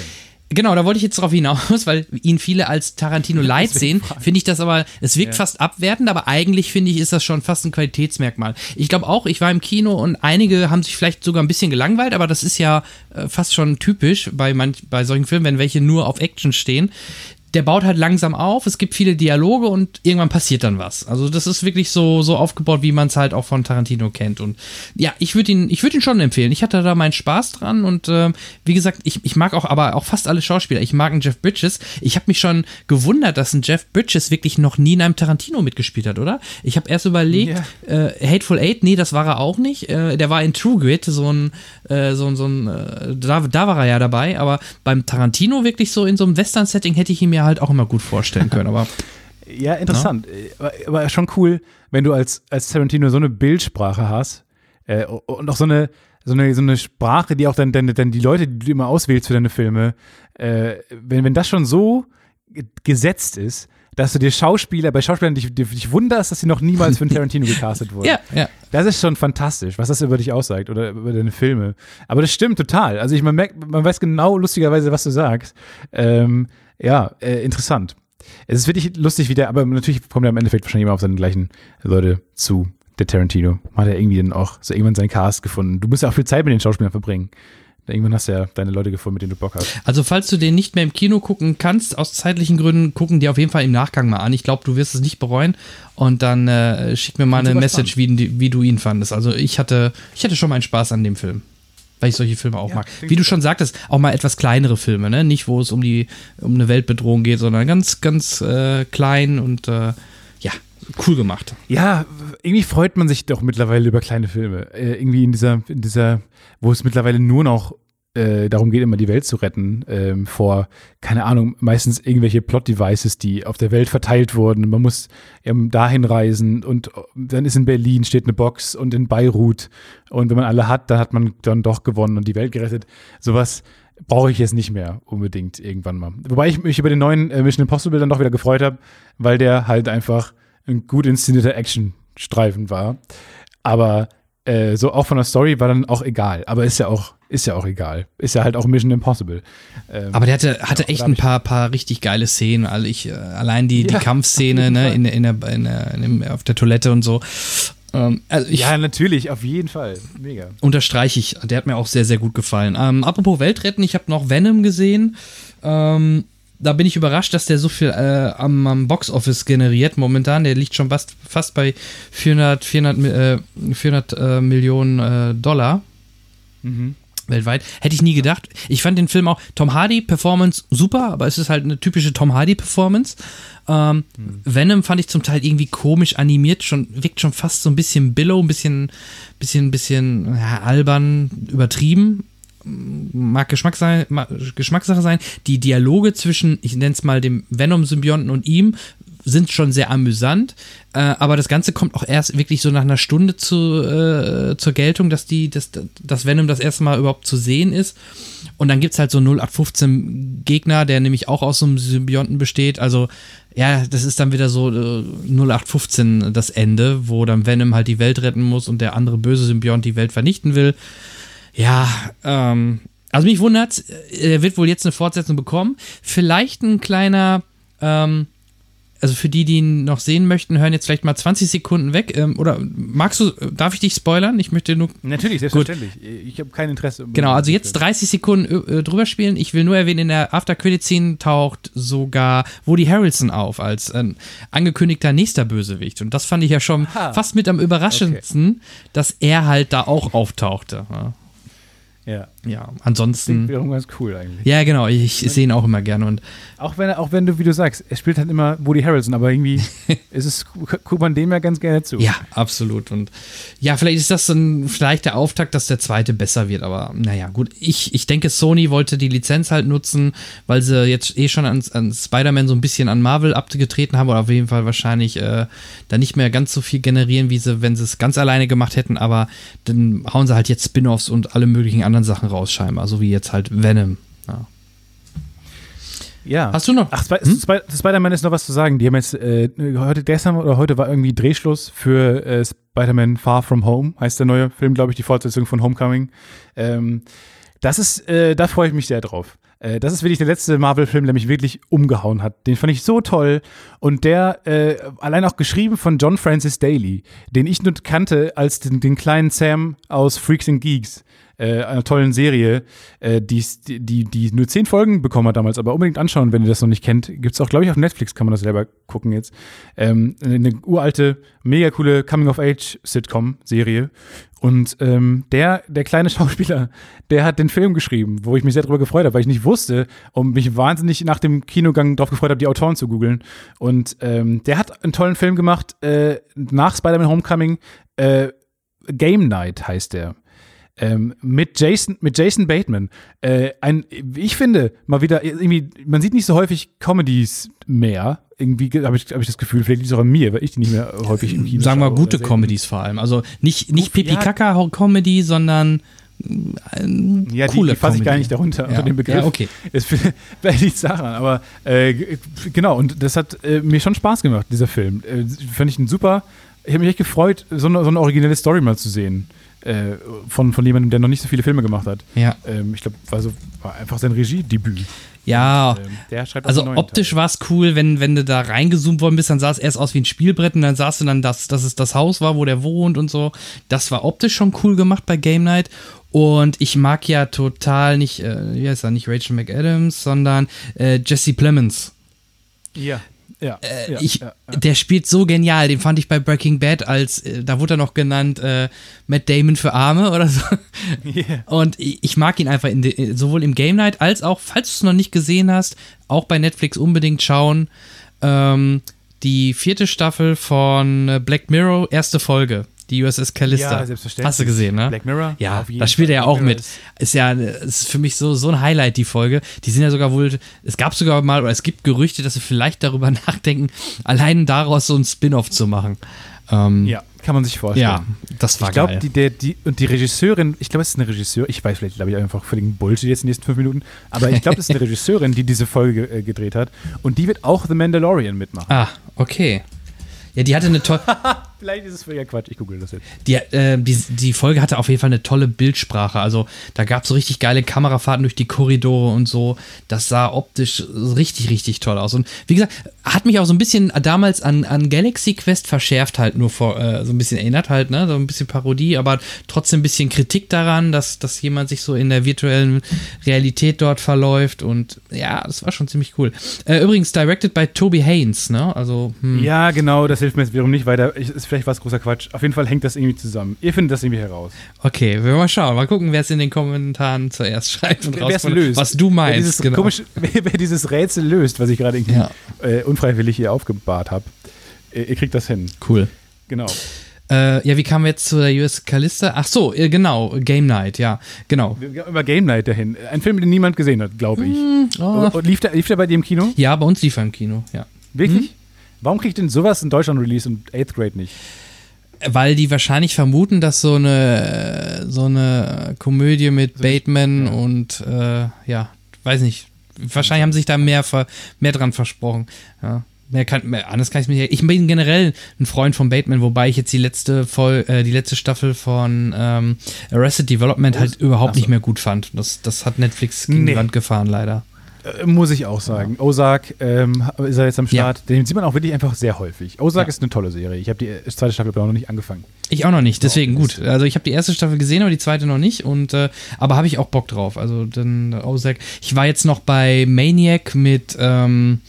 Genau, da wollte ich jetzt drauf hinaus, [laughs] weil ihn viele als Tarantino Light sehen. Finde ich das aber, es wirkt ja. fast abwertend, aber eigentlich finde ich, ist das schon fast ein Qualitätsmerkmal. Ich glaube auch, ich war im Kino und einige haben sich vielleicht sogar ein bisschen gelangweilt, aber das ist ja äh, fast schon typisch bei, manch, bei solchen Filmen, wenn welche nur auf Action stehen der baut halt langsam auf, es gibt viele Dialoge und irgendwann passiert dann was. Also das ist wirklich so, so aufgebaut, wie man es halt auch von Tarantino kennt. Und ja, ich würde ihn, ich würde ihn schon empfehlen. Ich hatte da meinen Spaß dran und äh, wie gesagt, ich, ich mag auch aber auch fast alle Schauspieler. Ich mag einen Jeff Bridges. Ich habe mich schon gewundert, dass ein Jeff Bridges wirklich noch nie in einem Tarantino mitgespielt hat, oder? Ich habe erst überlegt, yeah. äh, Hateful Eight, nee, das war er auch nicht. Äh, der war in True Grit, so ein, äh, so, so ein, äh, da, da war er ja dabei, aber beim Tarantino wirklich so in so einem Western-Setting hätte ich ihn mir halt auch immer gut vorstellen können. Aber [laughs] ja, interessant. No? Aber, aber, schon cool, wenn du als, als Tarantino so eine Bildsprache hast äh, und auch so eine, so eine, so eine Sprache, die auch dann, dann, dann die Leute, die du immer auswählst für deine Filme, äh, wenn, wenn das schon so gesetzt ist, dass du dir Schauspieler, bei Schauspielern dich, dich wunderst, dass sie noch niemals für einen Tarantino gecastet wurden. Ja, ja. Das ist schon fantastisch, was das über dich aussagt oder über deine Filme. Aber das stimmt total. Also ich, man merkt, man weiß genau lustigerweise, was du sagst. Ähm, ja, äh, interessant. Es ist wirklich lustig, wie der, aber natürlich kommt er im Endeffekt wahrscheinlich immer auf seine gleichen Leute zu, der Tarantino. Hat er irgendwie dann auch so irgendwann seinen Cast gefunden. Du musst ja auch viel Zeit mit den Schauspielern verbringen. Irgendwann hast du ja deine Leute gefunden, mit denen du Bock hast. Also, falls du den nicht mehr im Kino gucken kannst, aus zeitlichen Gründen, gucken die auf jeden Fall im Nachgang mal an. Ich glaube, du wirst es nicht bereuen. Und dann äh, schick mir mal eine Message, wie, wie, du ihn fandest. Also, ich hatte, ich hatte schon meinen Spaß an dem Film weil ich solche Filme auch ja, mag. Wie du schon sagtest, auch mal etwas kleinere Filme, ne? Nicht, wo es um die um eine Weltbedrohung geht, sondern ganz, ganz äh, klein und äh, ja, cool gemacht. Ja, irgendwie freut man sich doch mittlerweile über kleine Filme. Äh, irgendwie in dieser, in dieser, wo es mittlerweile nur noch äh, darum geht, immer die Welt zu retten, ähm, vor, keine Ahnung, meistens irgendwelche Plot-Devices, die auf der Welt verteilt wurden. Man muss ähm, dahin reisen und äh, dann ist in Berlin steht eine Box und in Beirut und wenn man alle hat, dann hat man dann doch gewonnen und die Welt gerettet. Sowas brauche ich jetzt nicht mehr unbedingt irgendwann mal. Wobei ich mich über den neuen äh, Mission Impossible dann doch wieder gefreut habe, weil der halt einfach ein gut inszenierter Action-Streifen war. Aber äh, so auch von der Story war dann auch egal. Aber ist ja auch ist ja auch egal. Ist ja halt auch Mission Impossible. Ähm, Aber der hatte, hatte ja, echt ein paar, paar richtig geile Szenen. Also ich, äh, allein die, die ja, Kampfszene ne, in, in der, in der, in der, auf der Toilette und so. Ähm, also ich, ja, natürlich, auf jeden Fall. Mega. Unterstreiche ich. Der hat mir auch sehr, sehr gut gefallen. Ähm, apropos Weltretten, ich habe noch Venom gesehen. Ähm, da bin ich überrascht, dass der so viel äh, am, am Boxoffice generiert momentan. Der liegt schon fast, fast bei 400, 400, äh, 400 äh, Millionen äh, Dollar. Mhm weltweit. Hätte ich nie gedacht. Ich fand den Film auch, Tom Hardy Performance super, aber es ist halt eine typische Tom Hardy Performance. Ähm, hm. Venom fand ich zum Teil irgendwie komisch animiert, schon, wirkt schon fast so ein bisschen Billow, ein bisschen, bisschen, bisschen ja, albern, übertrieben. Mag, Geschmack sein, mag Geschmackssache sein. Die Dialoge zwischen, ich nenne es mal dem Venom-Symbionten und ihm, sind schon sehr amüsant, äh, aber das Ganze kommt auch erst wirklich so nach einer Stunde zu, äh, zur Geltung, dass die, dass, dass Venom das erste Mal überhaupt zu sehen ist. Und dann gibt es halt so 0815 Gegner, der nämlich auch aus so einem Symbionten besteht. Also, ja, das ist dann wieder so äh, 0815 das Ende, wo dann Venom halt die Welt retten muss und der andere böse Symbiont die Welt vernichten will. Ja, ähm, also mich wundert, er wird wohl jetzt eine Fortsetzung bekommen. Vielleicht ein kleiner, ähm, also für die, die ihn noch sehen möchten, hören jetzt vielleicht mal 20 Sekunden weg. Ähm, oder magst du, darf ich dich spoilern? Ich möchte nur. Natürlich, selbstverständlich. Ich habe kein Interesse. Genau, also jetzt 30 Sekunden äh, drüber spielen. Ich will nur erwähnen, in der After Credit Scene taucht sogar Woody Harrelson auf als äh, angekündigter nächster Bösewicht. Und das fand ich ja schon Aha. fast mit am überraschendsten, okay. dass er halt da auch auftauchte. Ja. Ja. Ja, ansonsten. Wiederum ganz cool eigentlich. Ja, genau, ich, ich sehe ihn auch immer gerne. Und auch wenn, auch wenn du, wie du sagst, er spielt halt immer Woody Harrelson, aber irgendwie [laughs] ist es, guckt man dem ja ganz gerne zu. Ja, absolut. Und ja, vielleicht ist das dann vielleicht der Auftakt, dass der zweite besser wird, aber naja, gut. Ich, ich denke, Sony wollte die Lizenz halt nutzen, weil sie jetzt eh schon an, an Spider-Man so ein bisschen an Marvel abgetreten haben oder auf jeden Fall wahrscheinlich äh, da nicht mehr ganz so viel generieren, wie sie, wenn sie es ganz alleine gemacht hätten, aber dann hauen sie halt jetzt Spin-offs und alle möglichen anderen Sachen raus, scheinbar. So wie jetzt halt Venom. Ja. Ja. Hast du noch? Ach, Sp hm? Sp Spider-Man ist noch was zu sagen. Die haben jetzt, äh, heute, gestern oder heute war irgendwie Drehschluss für äh, Spider-Man Far From Home, heißt der neue Film, glaube ich, die Fortsetzung von Homecoming. Ähm, das ist, äh, da freue ich mich sehr drauf. Äh, das ist wirklich der letzte Marvel-Film, der mich wirklich umgehauen hat. Den fand ich so toll. Und der, äh, allein auch geschrieben von John Francis Daly, den ich nur kannte als den, den kleinen Sam aus Freaks and Geeks äh, einer tollen Serie, äh, die, die, die nur zehn Folgen bekommen hat damals, aber unbedingt anschauen, wenn ihr das noch nicht kennt. Gibt es auch, glaube ich, auf Netflix, kann man das selber gucken jetzt. Ähm, eine uralte, mega coole Coming-of-Age-Sitcom-Serie. Und ähm, der, der kleine [laughs] Schauspieler, der hat den Film geschrieben, wo ich mich sehr darüber gefreut habe, weil ich nicht wusste und mich wahnsinnig nach dem Kinogang darauf gefreut habe, die Autoren zu googeln. Und ähm, der hat einen tollen Film gemacht, äh, nach Spider-Man Homecoming. Äh, Game Night heißt der ähm, mit Jason, mit Jason Bateman. Äh, ein, ich finde, mal wieder, irgendwie, man sieht nicht so häufig Comedies mehr. Irgendwie habe ich, hab ich das Gefühl, vielleicht liegt es auch an mir, weil ich die nicht mehr häufig im Kino Sagen wir gute Comedies vor allem. Also nicht, nicht Pipi-Kaka-Comedy, sondern äh, ja, die, die fasse ich gar nicht darunter, ja. unter dem Begriff. Ja, okay. Es vielleicht [laughs] nichts daran, aber äh, genau, und das hat äh, mir schon Spaß gemacht, dieser Film. Äh, fand ich ein super, ich habe mich echt gefreut, so eine, so eine originelle Story mal zu sehen äh, von, von jemandem, der noch nicht so viele Filme gemacht hat. Ja. Ähm, ich glaube, war, so, war einfach sein Regiedebüt. Ja, ähm, also optisch war es cool, wenn, wenn du da reingezoomt worden bist, dann sah es erst aus wie ein Spielbrett und dann sahst du dann, dass, dass es das Haus war, wo der wohnt und so. Das war optisch schon cool gemacht bei Game Night. Und ich mag ja total nicht, äh, wie heißt er, nicht Rachel McAdams, sondern äh, Jesse Plemons. Ja. Ja, äh, ja, ich, ja, Der spielt so genial. Den fand ich bei Breaking Bad als, äh, da wurde er noch genannt, äh, Matt Damon für Arme oder so. [laughs] Yeah. Und ich, ich, mag ihn einfach de, sowohl im Game Night als auch, falls du es noch nicht gesehen hast, auch bei Netflix unbedingt schauen. Ähm, die vierte Staffel von äh, Black Mirror, erste Folge die USS Callister. Ja, selbstverständlich. Hast du gesehen, ne? Black Mirror? Ja, da spielt er ja auch mit. Ist, ja ist für mich so, so ein Highlight, die Folge. Die sind ja sogar wohl, es gab sogar mal, oder es gibt Gerüchte, dass sie vielleicht darüber [laughs] nachdenken, allein daraus so ein Spin-off zu machen. Ähm, ja, kann man sich vorstellen. Ja, das war ich glaub, geil. Ich glaube, die, und die Regisseurin, ich glaube, es ist eine Regisseurin, ich weiß vielleicht, glaube ich, einfach völligen Bullshit jetzt in den nächsten fünf Minuten, aber ich glaube, es ist eine [laughs] Regisseurin, die diese Folge äh, gedreht hat und die wird auch The Mandalorian mitmachen. Ah, okay. Ja, die hatte eine tolle. [laughs] Vielleicht ist es völliger Quatsch, ich google das jetzt. Die, äh, die, die, Folge hatte auf jeden Fall eine tolle Bildsprache. Also da gab es so richtig geile Kamerafahrten durch die Korridore und so. Das sah optisch richtig, richtig toll aus. Und wie gesagt, hat mich auch so ein bisschen damals an, an Galaxy Quest verschärft, halt nur vor, äh, so ein bisschen erinnert halt, ne? So ein bisschen Parodie, aber trotzdem ein bisschen Kritik daran, dass, dass jemand sich so in der virtuellen Realität dort verläuft. Und ja, das war schon ziemlich cool. Äh, übrigens, directed by Toby Haynes, ne? Also. Hm. Ja, genau, das hilft mir jetzt wiederum nicht weiter. Ich, vielleicht war es großer Quatsch. Auf jeden Fall hängt das irgendwie zusammen. Ihr findet das irgendwie heraus. Okay, wir mal schauen. Mal gucken, wer es in den Kommentaren zuerst [laughs] schreibt und wer es löst. was du meinst. Wer dieses, genau. komisch, [laughs] wer, wer dieses Rätsel löst, was ich gerade irgendwie ja. äh, unfreiwillig hier aufgebahrt habe. Ihr, ihr, kriegt das hin. Cool. Genau. Äh, ja, wie kamen wir jetzt zu der US Callista? Ach so, äh, genau, Game Night, ja, genau. Über Game Night dahin. Ein Film, den niemand gesehen hat, glaube ich. Mm, oh. Und lief der, lief der bei dir im Kino? Ja, bei uns lief er im Kino, ja. Wirklich? Hm? Warum kriegt denn sowas in Deutschland Release und 8th Grade nicht? Weil die wahrscheinlich vermuten, dass so eine so eine Komödie mit Bateman ja. und äh, ja, weiß nicht. Wahrscheinlich haben sich da mehr, mehr dran versprochen. Ja. Mehr kann, mehr, anders kann ich mich. Ich bin generell ein Freund von Bateman, wobei ich jetzt die letzte Voll, äh, die letzte Staffel von ähm, Arrested Development halt überhaupt so. nicht mehr gut fand. Das, das hat Netflix gegen nee. die Wand gefahren, leider. Äh, muss ich auch sagen. Ozark ähm, ist er jetzt am Start. Den sieht man auch wirklich einfach sehr häufig. Ozark ist eine tolle Serie. Ich habe die zweite Staffel aber noch nicht angefangen. Ich auch noch nicht, deswegen gut. Also ich habe die erste Staffel gesehen, aber die zweite noch nicht. Und äh, aber habe ich auch Bock drauf. Also dann Ozark. Ich war jetzt noch bei Maniac mit ähm,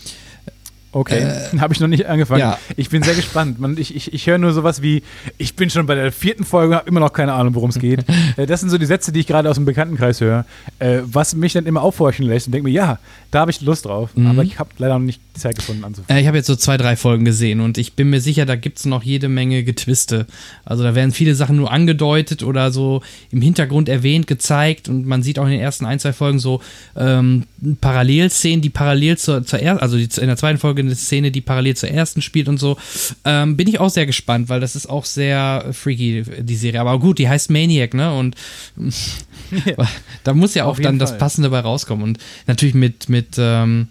Okay, äh, [laughs] habe ich noch nicht angefangen. Ja. Ich bin sehr gespannt. Man, ich ich, ich höre nur sowas wie, ich bin schon bei der vierten Folge, habe immer noch keine Ahnung, worum es geht. [laughs] Äh, das sind so die Sätze, die ich gerade aus dem Bekanntenkreis höre, äh, was mich dann immer aufhorchen lässt und denke mir, ja, da habe ich Lust drauf. Mhm. Aber ich habe leider noch nicht die Zeit gefunden anzufangen. Äh, ich habe jetzt so zwei, drei Folgen gesehen und ich bin mir sicher, da gibt es noch jede Menge Getwiste. Also da werden viele Sachen nur angedeutet oder so im Hintergrund erwähnt, gezeigt und man sieht auch in den ersten ein, zwei Folgen so ähm, Parallelszenen, die parallel zur, zur ersten, also die, in der zweiten Folge eine Szene, die parallel zur ersten spielt und so. Ähm, bin ich auch sehr gespannt, weil das ist auch sehr freaky, die Serie. Aber gut, die heißt Maniac, ne? Und [laughs] ja. [laughs] da muss ja auch dann Fall. das Passende bei rauskommen. Und natürlich mit, mit ähm,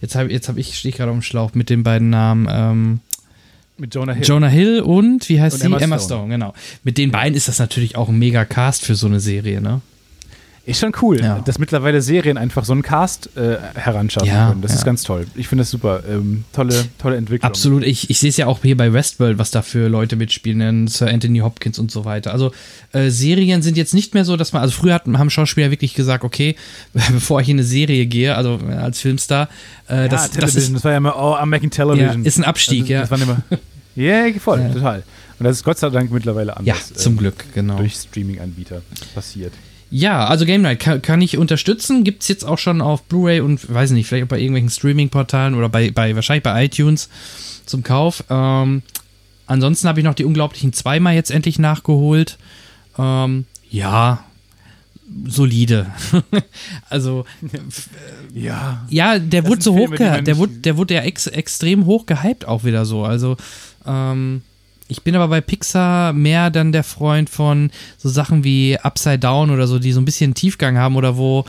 jetzt habe jetzt hab ich, stehe ich gerade auf dem Schlauch mit den beiden Namen, ähm, mit Jonah Hill. Jonah Hill und wie heißt und sie? Emma, Emma Stone. Stone. genau. Mit den beiden ist das natürlich auch ein mega Cast für so eine Serie, ne? Ist schon cool, ja. dass mittlerweile Serien einfach so einen Cast äh, heranschaffen ja, können. Das ja. ist ganz toll. Ich finde das super. Ähm, tolle, tolle Entwicklung. Absolut. Ich, ich sehe es ja auch hier bei Westworld, was da für Leute mitspielen, Sir Anthony Hopkins und so weiter. Also äh, Serien sind jetzt nicht mehr so, dass man, also früher hatten, haben Schauspieler wirklich gesagt, okay, [laughs] bevor ich in eine Serie gehe, also äh, als Filmstar, äh, das, das, ist, das war ja immer, oh, I'm making television. ist ein Abstieg, also, ja. Das waren immer, [laughs] yeah, voll, total. Und das ist Gott sei Dank mittlerweile anders. Ja, zum Glück, genau. Durch Streaming-Anbieter passiert. Ja, also Game Night kann, kann ich unterstützen. Gibt es jetzt auch schon auf Blu-ray und weiß nicht, vielleicht auch bei irgendwelchen Streaming-Portalen oder bei, bei wahrscheinlich bei iTunes zum Kauf. Ähm, ansonsten habe ich noch die Unglaublichen zweimal jetzt endlich nachgeholt. Ähm, ja, solide. [laughs] also ja, ja, der wurde so hoch, der wurde, der wurde ja ex, extrem hoch gehypt auch wieder so. Also ähm, ich bin aber bei Pixar mehr dann der Freund von so Sachen wie Upside Down oder so, die so ein bisschen Tiefgang haben oder wo,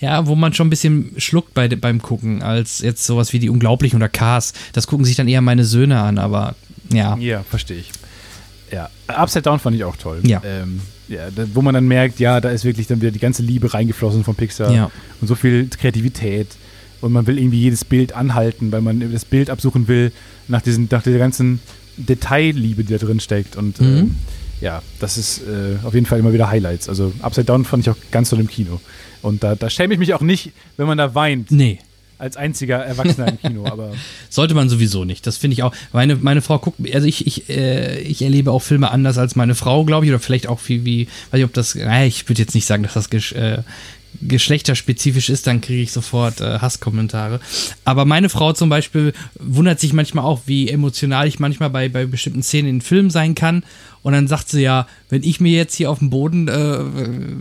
ja, wo man schon ein bisschen schluckt bei, beim Gucken, als jetzt sowas wie die Unglaublichen oder Cars. Das gucken sich dann eher meine Söhne an, aber ja. Ja, verstehe ich. Ja, Upside Down fand ich auch toll. Ja. Ähm, ja, da, wo man dann merkt, ja, da ist wirklich dann wieder die ganze Liebe reingeflossen von Pixar ja. und so viel Kreativität und man will irgendwie jedes Bild anhalten, weil man das Bild absuchen will nach diesen, nach dieser ganzen Detailliebe, die da drin steckt. Und mhm. ähm, ja, das ist äh, auf jeden Fall immer wieder Highlights. Also Upside Down fand ich auch ganz toll im Kino. Und da, da schäme ich mich auch nicht, wenn man da weint. Nee. Als einziger Erwachsener im Kino, [laughs] aber. Sollte man sowieso nicht. Das finde ich auch. Meine, meine Frau guckt, also ich, ich, äh, ich erlebe auch Filme anders als meine Frau, glaube ich, oder vielleicht auch wie, wie, weiß ich, ob das, naja, ich würde jetzt nicht sagen, dass das äh, geschlechterspezifisch ist, dann kriege ich sofort äh, Hasskommentare. Aber meine Frau zum Beispiel wundert sich manchmal auch, wie emotional ich manchmal bei, bei bestimmten Szenen in Filmen sein kann. Und dann sagt sie ja, wenn ich mir jetzt hier auf dem Boden, äh,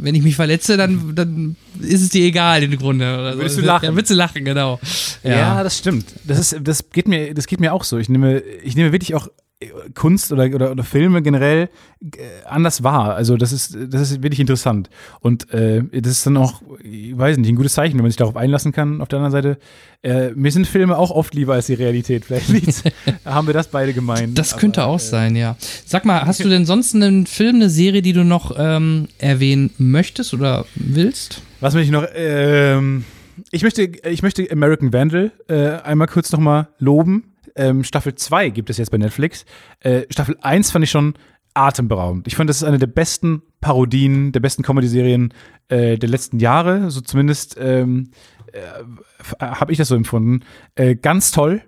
wenn ich mich verletze, dann, dann ist es dir egal im Grunde. Oder Willst so. du lachen? Ja, willst du lachen, genau. Ja. ja, das stimmt. Das, ist, das, geht mir, das geht mir auch so. Ich nehme, ich nehme wirklich auch Kunst oder, oder, oder Filme generell äh, anders wahr. Also das ist, das ist wirklich interessant. Und äh, das ist dann auch, ich weiß nicht, ein gutes Zeichen, wenn man sich darauf einlassen kann. Auf der anderen Seite, äh, mir sind Filme auch oft lieber als die Realität. Vielleicht [laughs] haben wir das beide gemeint. Das könnte Aber, auch äh, sein, ja. Sag mal, hast du denn sonst einen Film, eine Serie, die du noch ähm, erwähnen möchtest oder willst? Was möchte ich noch? Ähm, ich möchte, ich möchte American Vandal äh, einmal kurz nochmal loben ähm, Staffel 2 gibt es jetzt bei Netflix. Äh, Staffel 1 fand ich schon atemberaubend. Ich fand, das ist eine der besten Parodien, der besten Comedy-Serien äh, der letzten Jahre. So zumindest ähm, äh, habe ich das so empfunden. Äh, ganz toll.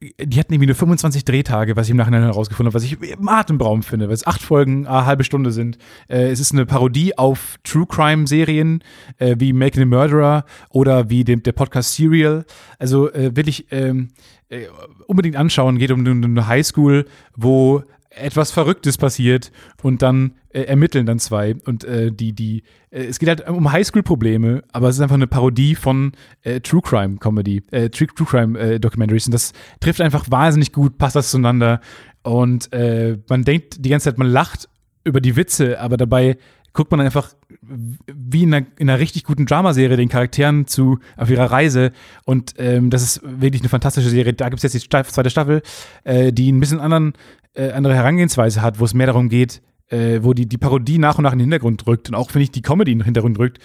Die hatten irgendwie nur 25 Drehtage, was ich im Nachhinein herausgefunden habe, was ich atemberaubend finde, weil es acht Folgen, eine halbe Stunde sind. Äh, es ist eine Parodie auf True Crime Serien äh, wie Making a Murderer oder wie dem, der Podcast Serial. Also äh, wirklich ähm, äh, unbedingt anschauen. Geht um eine Highschool, wo etwas Verrücktes passiert und dann äh, ermitteln dann zwei und äh, die die äh, es geht halt um Highschool-Probleme, aber es ist einfach eine Parodie von äh, True Crime Comedy, äh, True, True Crime äh, Documentaries und das trifft einfach wahnsinnig gut, passt das zueinander und man denkt die ganze Zeit, man lacht über die Witze, aber dabei guckt man einfach wie in einer, in einer richtig guten Dramaserie den Charakteren zu auf ihrer Reise und ähm, das ist wirklich eine fantastische Serie. Da gibt es jetzt die zweite Staffel, äh, die ein bisschen anderen, äh, andere Herangehensweise hat, wo es mehr darum geht, äh, wo die, die Parodie nach und nach in den Hintergrund rückt und auch, finde ich, die Comedy in den Hintergrund rückt.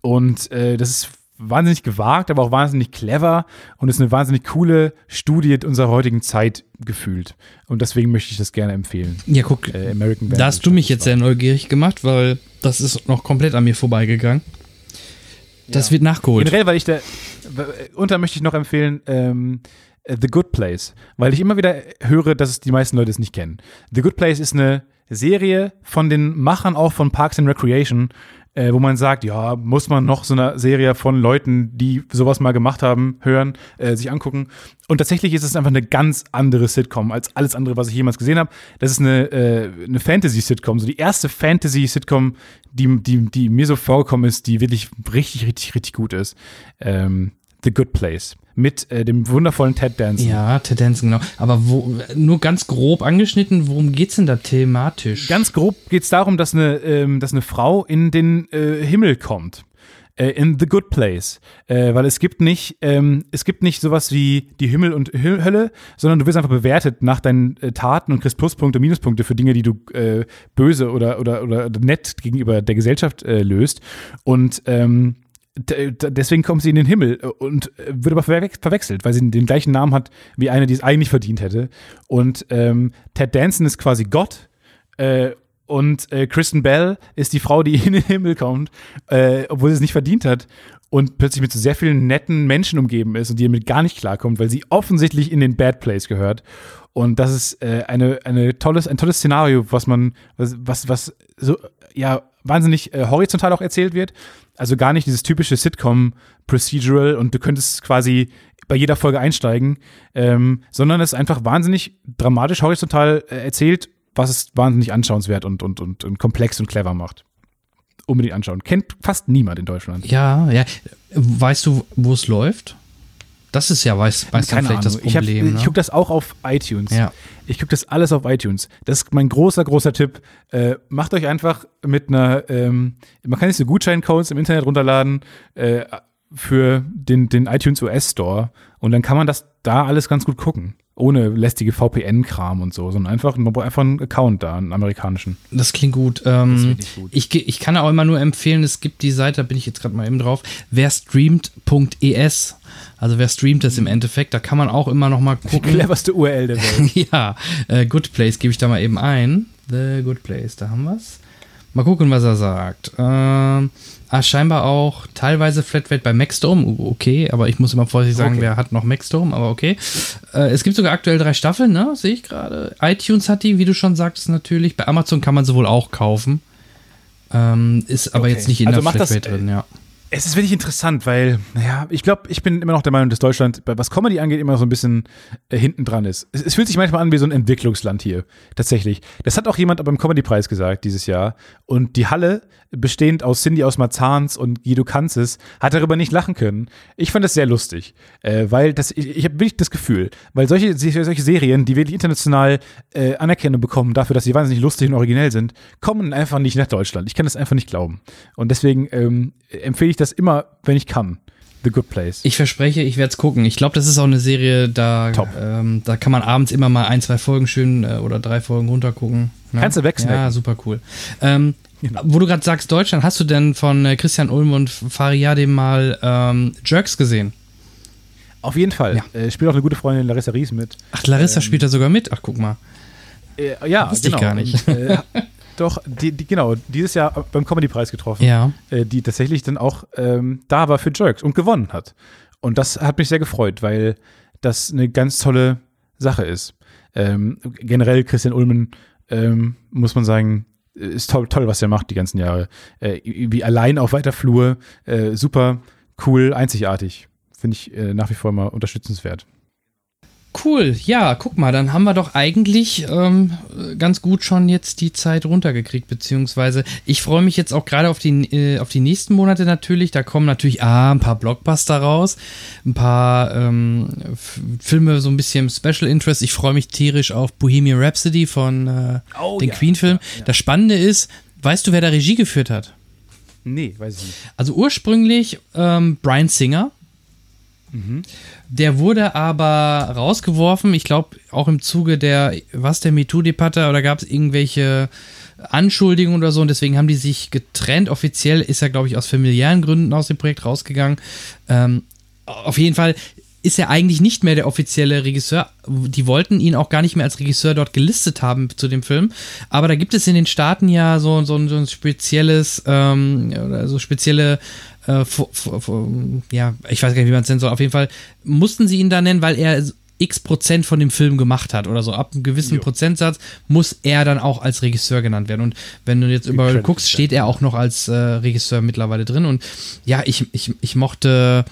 Und äh, das ist wahnsinnig gewagt, aber auch wahnsinnig clever und ist eine wahnsinnig coole Studie unserer heutigen Zeit gefühlt. Und deswegen möchte ich das gerne empfehlen. Ja, guck, Äh, American da hast du mich jetzt sehr neugierig gemacht, weil das ist noch komplett an mir vorbeigegangen. Das wird nachgeholt. Generell, weil ich da, und da möchte ich noch empfehlen, ähm, äh, The Good Place, weil ich immer wieder höre, dass es die meisten Leute es nicht kennen. The Good Place ist eine Serie von den Machern auch von Parks and Recreation, äh, wo man sagt, ja, muss man noch so eine Serie von Leuten, die sowas mal gemacht haben, hören, äh, sich angucken. Und tatsächlich ist es einfach eine ganz andere Sitcom als alles andere, was ich jemals gesehen habe. Das ist eine, äh, eine Fantasy-Sitcom, so die erste Fantasy-Sitcom, die, die, die mir so vorgekommen ist, die wirklich richtig, richtig, richtig gut ist. Ähm, The Good Place mit äh, dem wundervollen Ted Danson. Ja, Tendenzen, genau. Aber wo, nur ganz grob angeschnitten, worum geht's denn da thematisch? Ganz grob geht es darum, dass eine, ähm, dass eine Frau in den äh, Himmel kommt. Äh, in the good place. Äh, weil es gibt nicht, ähm, es gibt nicht sowas wie die Himmel und Hö- Hölle, sondern du wirst einfach bewertet nach deinen äh, Taten und kriegst Pluspunkte, Minuspunkte für Dinge, die du äh, böse oder, oder, oder nett gegenüber der Gesellschaft löst. Und ähm, deswegen kommt sie in den Himmel äh, und äh, wird aber verwe- verwechselt, weil sie den gleichen Namen hat wie eine, die es eigentlich verdient hätte. Und ähm, Ted Danson ist quasi Gott. Äh, und äh, Kristen Bell ist die Frau, die [laughs] in den Himmel kommt, äh, obwohl sie es nicht verdient hat und plötzlich mit so sehr vielen netten Menschen umgeben ist und die damit gar nicht klarkommt, weil sie offensichtlich in den Bad Place gehört. Und das ist äh, eine, eine tolles, ein tolles Szenario, was man, was, was, was so, ja, wahnsinnig äh, horizontal auch erzählt wird. Also gar nicht dieses typische Sitcom-Procedural und du könntest quasi bei jeder Folge einsteigen, ähm, sondern es ist einfach wahnsinnig dramatisch horizontal äh, erzählt, was es wahnsinnig anschauenswert und, und, und, und komplex und clever macht. Unbedingt anschauen. Kennt fast niemand in Deutschland. Ja, ja. Weißt du, wo es läuft? Das ist ja, weiß, weiß dann vielleicht das Ich, hab- Problem. ich ne? gucke das auch auf iTunes. Ja. Ich gucke das alles auf iTunes. Das ist mein großer, großer Tipp. Äh, macht euch einfach mit einer, ähm, man kann sich so Gutscheincodes im Internet runterladen äh, für den, den iTunes US Store und dann kann man das da alles ganz gut gucken. Ohne lästige VPN-Kram und so, sondern einfach, man braucht einfach einen Account da, einen amerikanischen. Das klingt gut. Ähm, Das gut. Ich, ich kann auch immer nur empfehlen, es gibt die Seite, da bin ich jetzt gerade mal eben drauf, werstreamt.es. Also wer streamt es im Endeffekt, da kann man auch immer noch mal Die gucken. cleverste URL der Welt. [laughs] ja, äh, Good Place gebe ich da mal eben ein. The Good Place, da haben wir's. Mal gucken, was er sagt. Ähm, ah, scheinbar auch teilweise Flatrate bei Maxdome. Okay, aber ich muss immer vorsichtig sagen, Okay. wer hat noch Maxdome, aber okay. Äh, es gibt sogar aktuell drei Staffeln, ne? Sehe ich gerade. iTunes hat die, wie du schon sagtest, natürlich. Bei Amazon kann man sie wohl auch kaufen. Ähm, ist aber Okay. jetzt nicht in Also der macht das, Flatrate drin, ja. Es ist wirklich interessant, weil, naja, ich glaube, ich bin immer noch der Meinung, dass Deutschland, was Comedy angeht, immer so ein bisschen äh, hinten dran ist. Es, es fühlt sich manchmal an wie so ein Entwicklungsland hier, tatsächlich. Das hat auch jemand beim Comedy-Preis gesagt dieses Jahr. Und die Halle, bestehend aus Cindy aus Marzahns und Guido Kanzes, hat darüber nicht lachen können. Ich fand das sehr lustig, äh, weil das, ich, ich habe wirklich das Gefühl, weil solche, solche Serien, die wirklich international äh, Anerkennung bekommen dafür, dass sie wahnsinnig lustig und originell sind, kommen einfach nicht nach Deutschland. Ich kann das einfach nicht glauben. Und deswegen ähm, empfehle ich das immer, wenn ich kann. The Good Place. Ich verspreche, ich werde es gucken. Ich glaube, das ist auch eine Serie, da, ähm, da kann man abends immer mal ein, zwei Folgen schön äh, oder drei Folgen runtergucken. Ne? Kannst du wegsnacken. Ja, super cool. Ähm, Genau. Wo du gerade sagst Deutschland, hast du denn von äh, Christian Ulm und Fariade mal ähm, Jerks gesehen? Auf jeden Fall. Ja. Äh, spielt auch eine gute Freundin Larissa Ries mit. Ach, Larissa spielt da sogar mit. Ach, guck mal. Äh, ja, Wusste ich genau. gar nicht. Und, äh, [laughs] doch, die, die, genau, dieses Jahr beim Comedy-Preis getroffen. Ja. äh, die tatsächlich dann auch ähm, da war für Jerks und gewonnen hat. Und das hat mich sehr gefreut, weil das eine ganz tolle Sache ist. Ähm, generell Christian Ulmen, ähm, muss man sagen, ist toll, toll, was er macht die ganzen Jahre. Äh, wie allein auf weiter Flur, äh, super cool, einzigartig. Finde ich äh, nach wie vor immer unterstützenswert. Cool, ja, guck mal, dann haben wir doch eigentlich ähm, ganz gut schon jetzt die Zeit runtergekriegt, beziehungsweise ich freue mich jetzt auch gerade auf die, äh, auf die nächsten Monate natürlich. Da kommen natürlich ah, ein paar Blockbuster raus, ein paar ähm, Filme, so ein bisschen Special Interest. Ich freue mich tierisch auf Bohemian Rhapsody von äh, Oh, den ja, Queen-Film. ja, ja. Das Spannende ist, weißt du, wer da Regie geführt hat? Nee, weiß ich nicht. Also ursprünglich ähm, Brian Singer, Der wurde aber rausgeworfen, ich glaube auch im Zuge der, was, der MeToo-Debatte, oder gab es irgendwelche Anschuldigungen oder so und deswegen haben die sich getrennt. Offiziell ist er, glaube ich, aus familiären Gründen aus dem Projekt rausgegangen. Ähm, auf jeden Fall ist er eigentlich nicht mehr der offizielle Regisseur. Die wollten ihn auch gar nicht mehr als Regisseur dort gelistet haben zu dem Film. Aber da gibt es in den Staaten ja so, so, ein- so ein spezielles, ähm, oder so spezielle, äh, vo- vo- vo- ja, ich weiß gar nicht, wie man es nennen soll. Auf jeden Fall mussten sie ihn da nennen, weil er x Prozent von dem Film gemacht hat oder so. Ab einem gewissen Jo. Prozentsatz muss er dann auch als Regisseur genannt werden. Und wenn du jetzt überall guckst, steht er auch noch als äh, Regisseur mittlerweile drin. Und ja, ich, ich, ich mochte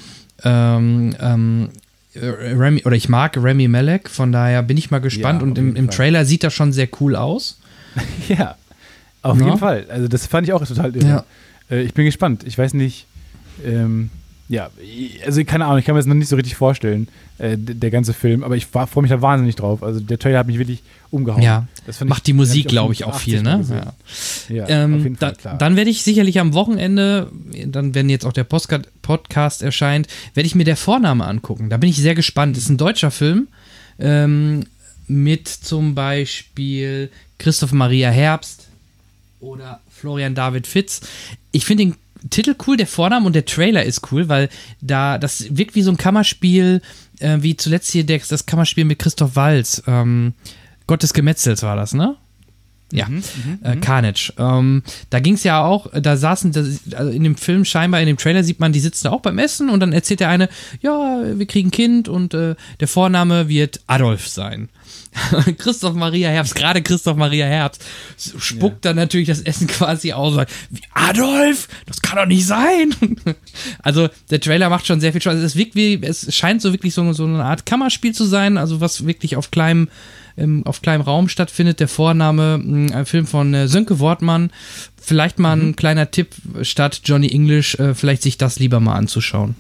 ähm, ähm, äh, Remy, oder ich mag Remy Malek, von daher bin ich mal gespannt. Ja, und im, im. Trailer sieht das schon sehr cool aus. [laughs] Ja, auf Ja. jeden Fall. Also das fand ich auch total irre. Ja. Äh, ich bin gespannt. Ich weiß nicht, ähm, ja, also keine Ahnung, ich kann mir das noch nicht so richtig vorstellen, äh, der ganze Film, aber ich freue mich da wahnsinnig drauf. Also der Trailer hat mich wirklich umgehauen. Ja, macht die hab Musik, glaube ich, auch 85 viel, ne? Ja. Ja, Ähm, auf jeden Fall, da, dann werde ich sicherlich am Wochenende, dann wenn jetzt auch der Postcard Podcast erscheint, werde ich mir der Vorname angucken. Da bin ich sehr gespannt. Das ist ein deutscher Film ähm, mit zum Beispiel Christoph Maria Herbst oder Florian David Fitz. Ich finde den Titel cool, der Vorname und der Trailer ist cool, weil da das wirkt wie so ein Kammerspiel, äh, wie zuletzt hier der, das Kammerspiel mit Christoph Walz. Ähm, Gott des Gemetzels war das, ne? Ja, äh, Carnage. Ähm, da ging es ja auch, da saßen, also in dem Film scheinbar, in dem Trailer sieht man, die sitzen da auch beim Essen und dann erzählt der eine, ja, wir kriegen ein Kind und äh, der Vorname wird Adolf sein. [laughs] Christoph Maria Herbst, gerade Christoph Maria Herbst, spuckt dann natürlich das Essen quasi aus. und sagt, Wie, Adolf? Das kann doch nicht sein. [laughs] also der Trailer macht schon sehr viel Spaß. Es wirkt wie, es scheint so wirklich so, so eine Art Kammerspiel zu sein, also was wirklich auf kleinem ähm, auf kleinem Raum stattfindet. Der Vorname, mh, ein Film von äh, Sönke Wortmann. Vielleicht mal ein kleiner Tipp statt Johnny English, äh, vielleicht sich das lieber mal anzuschauen.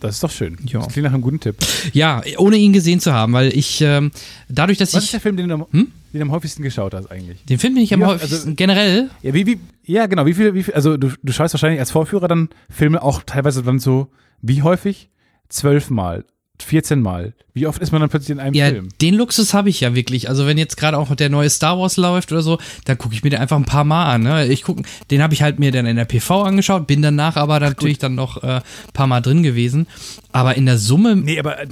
Das ist doch schön. Ja. Das klingt nach einem guten Tipp. Ja, ohne ihn gesehen zu haben, weil ich ähm, dadurch, dass Was ist ich der Film, den du, am- Hm? den du am häufigsten geschaut hast eigentlich? den Film bin ich am Wie oft- häufigsten also- generell. Ja, wie, wie, ja, genau. Wie viel, wie viel, also du, du schaust wahrscheinlich als Vorführer dann Filme auch teilweise dann so, wie häufig? Zwölfmal, 14 Mal. Wie oft ist man dann plötzlich in einem Ja, Film? den Luxus habe ich ja wirklich. Also wenn jetzt gerade auch der neue Star Wars läuft oder so, dann gucke ich mir den einfach ein paar Mal an. Ne? Ich guck, den habe ich halt mir dann in der PV angeschaut, bin danach aber natürlich dann noch äh, ein paar Mal drin gewesen. Aber in der Summe Nee, aber, äh,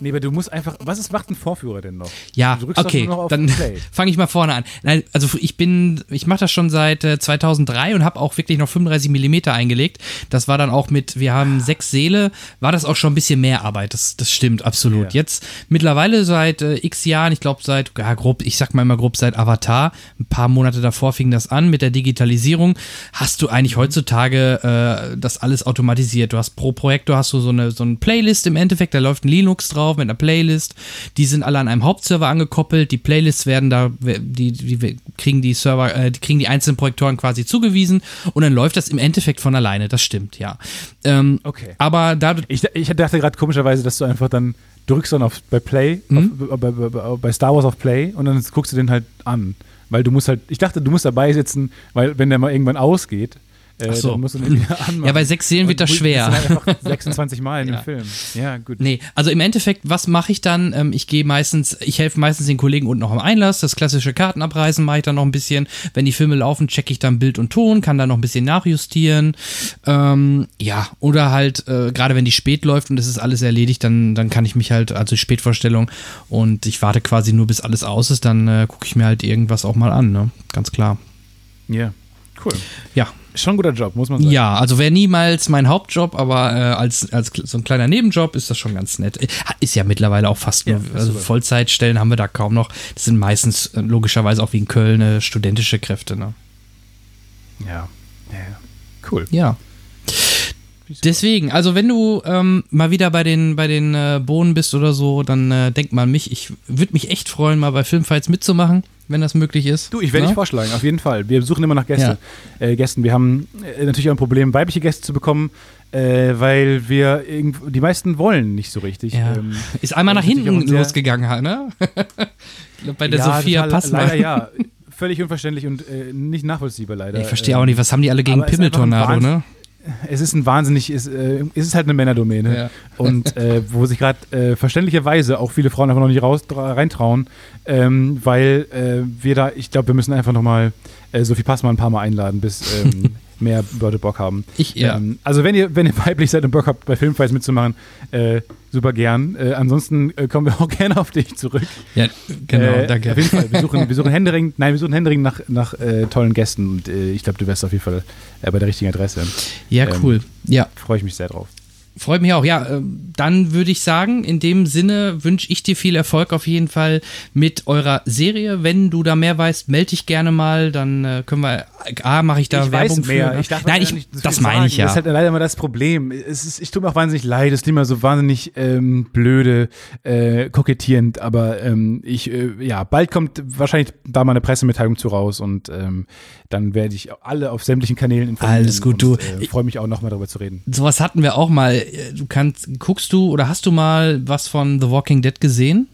nee, aber du musst einfach, was ist, macht ein Vorführer denn noch? Ja, okay, dann [laughs] fange ich mal vorne an. Nein, also ich bin, ich mache das schon seit äh, 2003 und habe auch wirklich noch 35 Millimeter eingelegt. Das war dann auch mit, wir haben sechs Seele, war das auch schon ein bisschen mehr Arbeit. Das, das stimmt absolut. Ja. Jetzt mittlerweile seit äh, x Jahren, ich glaube seit, ja grob, ich sag mal immer grob seit Avatar, ein paar Monate davor fing das an mit der Digitalisierung, hast du eigentlich heutzutage äh, das alles automatisiert. Du hast pro Projektor hast du so eine, so eine Playlist im Endeffekt, da läuft ein Linux drauf mit einer Playlist. Die sind alle an einem Hauptserver angekoppelt. Die Playlists werden da, die, die kriegen die Server, äh, die kriegen die einzelnen Projektoren quasi zugewiesen und dann läuft das im Endeffekt von alleine. Das stimmt, ja. Ähm, Okay. Aber da, Ich, ich dachte gerade komischerweise, dass du einfach dann drückst dann auf bei Play, Mhm. auf, bei, bei, bei Star Wars auf Play und dann guckst du den halt an. Weil du musst halt, ich dachte, du musst dabei sitzen, weil wenn der mal irgendwann ausgeht, äh, Ach so. [laughs] Ja, bei sechs Seelen wird das schwer. Das sind halt einfach 26 Mal in Ja. dem Film. Ja, gut. Nee, also im Endeffekt, was mache ich dann? Ähm, ich gehe meistens, ich helfe meistens den Kollegen unten noch am Einlass. Das klassische Kartenabreißen mache ich dann noch ein bisschen. Wenn die Filme laufen, checke ich dann Bild und Ton, kann dann noch ein bisschen nachjustieren. Ähm, ja, oder halt, äh, gerade wenn die spät läuft und es ist alles erledigt, dann, dann kann ich mich halt, also die Spätvorstellung und ich warte quasi nur, bis alles aus ist, dann äh, gucke ich mir halt irgendwas auch mal an, ne? Ganz klar. Ja, cool. Ja, Schon ein guter Job, muss man sagen. ja, also wäre niemals mein Hauptjob, aber äh, als, als so ein kleiner Nebenjob ist das schon ganz nett. Äh, Ist ja mittlerweile auch fast nur, Ja, also. Vollzeitstellen haben wir da kaum noch. Das sind meistens äh, logischerweise auch wie in Köln äh, studentische Kräfte. Ne? Ja. ja. ja. Cool. Ja. Deswegen, also wenn du ähm, mal wieder bei den, bei den äh, Bohnen bist oder so, dann äh, denk mal an mich. Ich würde mich echt freuen, mal bei Filmfights mitzumachen, wenn das möglich ist. Du, ich werde Ne? dich vorschlagen, auf jeden Fall. Wir suchen immer nach Gäste, äh, Gästen. Wir haben äh, natürlich auch ein Problem, weibliche Gäste zu bekommen, äh, weil wir die meisten wollen nicht so richtig. Ja. Ähm, Ist einmal nach hinten losgegangen, ne? Ich [laughs] glaub, bei der ja, Sophia passen Leider ja. Völlig unverständlich und äh, nicht nachvollziehbar leider. Ich verstehe auch nicht, was haben die alle gegen Pimmeltornado, ne? Es ist ein wahnsinnig, es, äh, es ist halt eine Männerdomäne. Ja. [laughs] Und äh, wo sich gerade äh, verständlicherweise auch viele Frauen einfach noch nicht raus, reintrauen, ähm, weil äh, wir da, ich glaube, wir müssen einfach nochmal äh, Sophie Passmann ein paar Mal einladen, bis ähm, [laughs] mehr Leute Bock haben. Ich, ja. Ähm, also wenn ihr, wenn ihr [laughs] weiblich seid und Bock habt, bei Filmfights mitzumachen, äh, super gern. Äh, ansonsten äh, kommen wir [laughs] auch gerne auf dich zurück. Ja, genau, äh, danke. Auf jeden Fall. Wir suchen, [laughs] wir suchen Händering, nein, wir suchen Händering nach, nach äh, tollen Gästen und äh, ich glaube, du wärst auf jeden Fall bei der richtigen Adresse. Ja, Ähm, cool. Ja, Freue ich mich sehr drauf. Freut mich auch. Ja, äh, dann würde ich sagen, in dem Sinne wünsche ich dir viel Erfolg auf jeden Fall mit eurer Serie. Wenn du da mehr weißt, melde dich gerne mal, dann äh, können wir, A, mache ich da ich Werbung weiß mehr. für. Ich darf Nein, ich, nicht so das meine ich ja. Das ist halt leider immer das Problem. Es ist, ich tue mir auch wahnsinnig leid. Es ist immer so wahnsinnig ähm, blöde, äh, kokettierend. Aber ähm, ich, äh, ja, bald kommt wahrscheinlich da mal eine Pressemitteilung zu raus und ähm, dann werde ich alle auf sämtlichen Kanälen informieren. Alles gut, du. und, Äh, freue mich auch nochmal darüber zu reden. Sowas hatten wir auch mal. Du kannst, guckst du oder hast du mal was von The Walking Dead gesehen?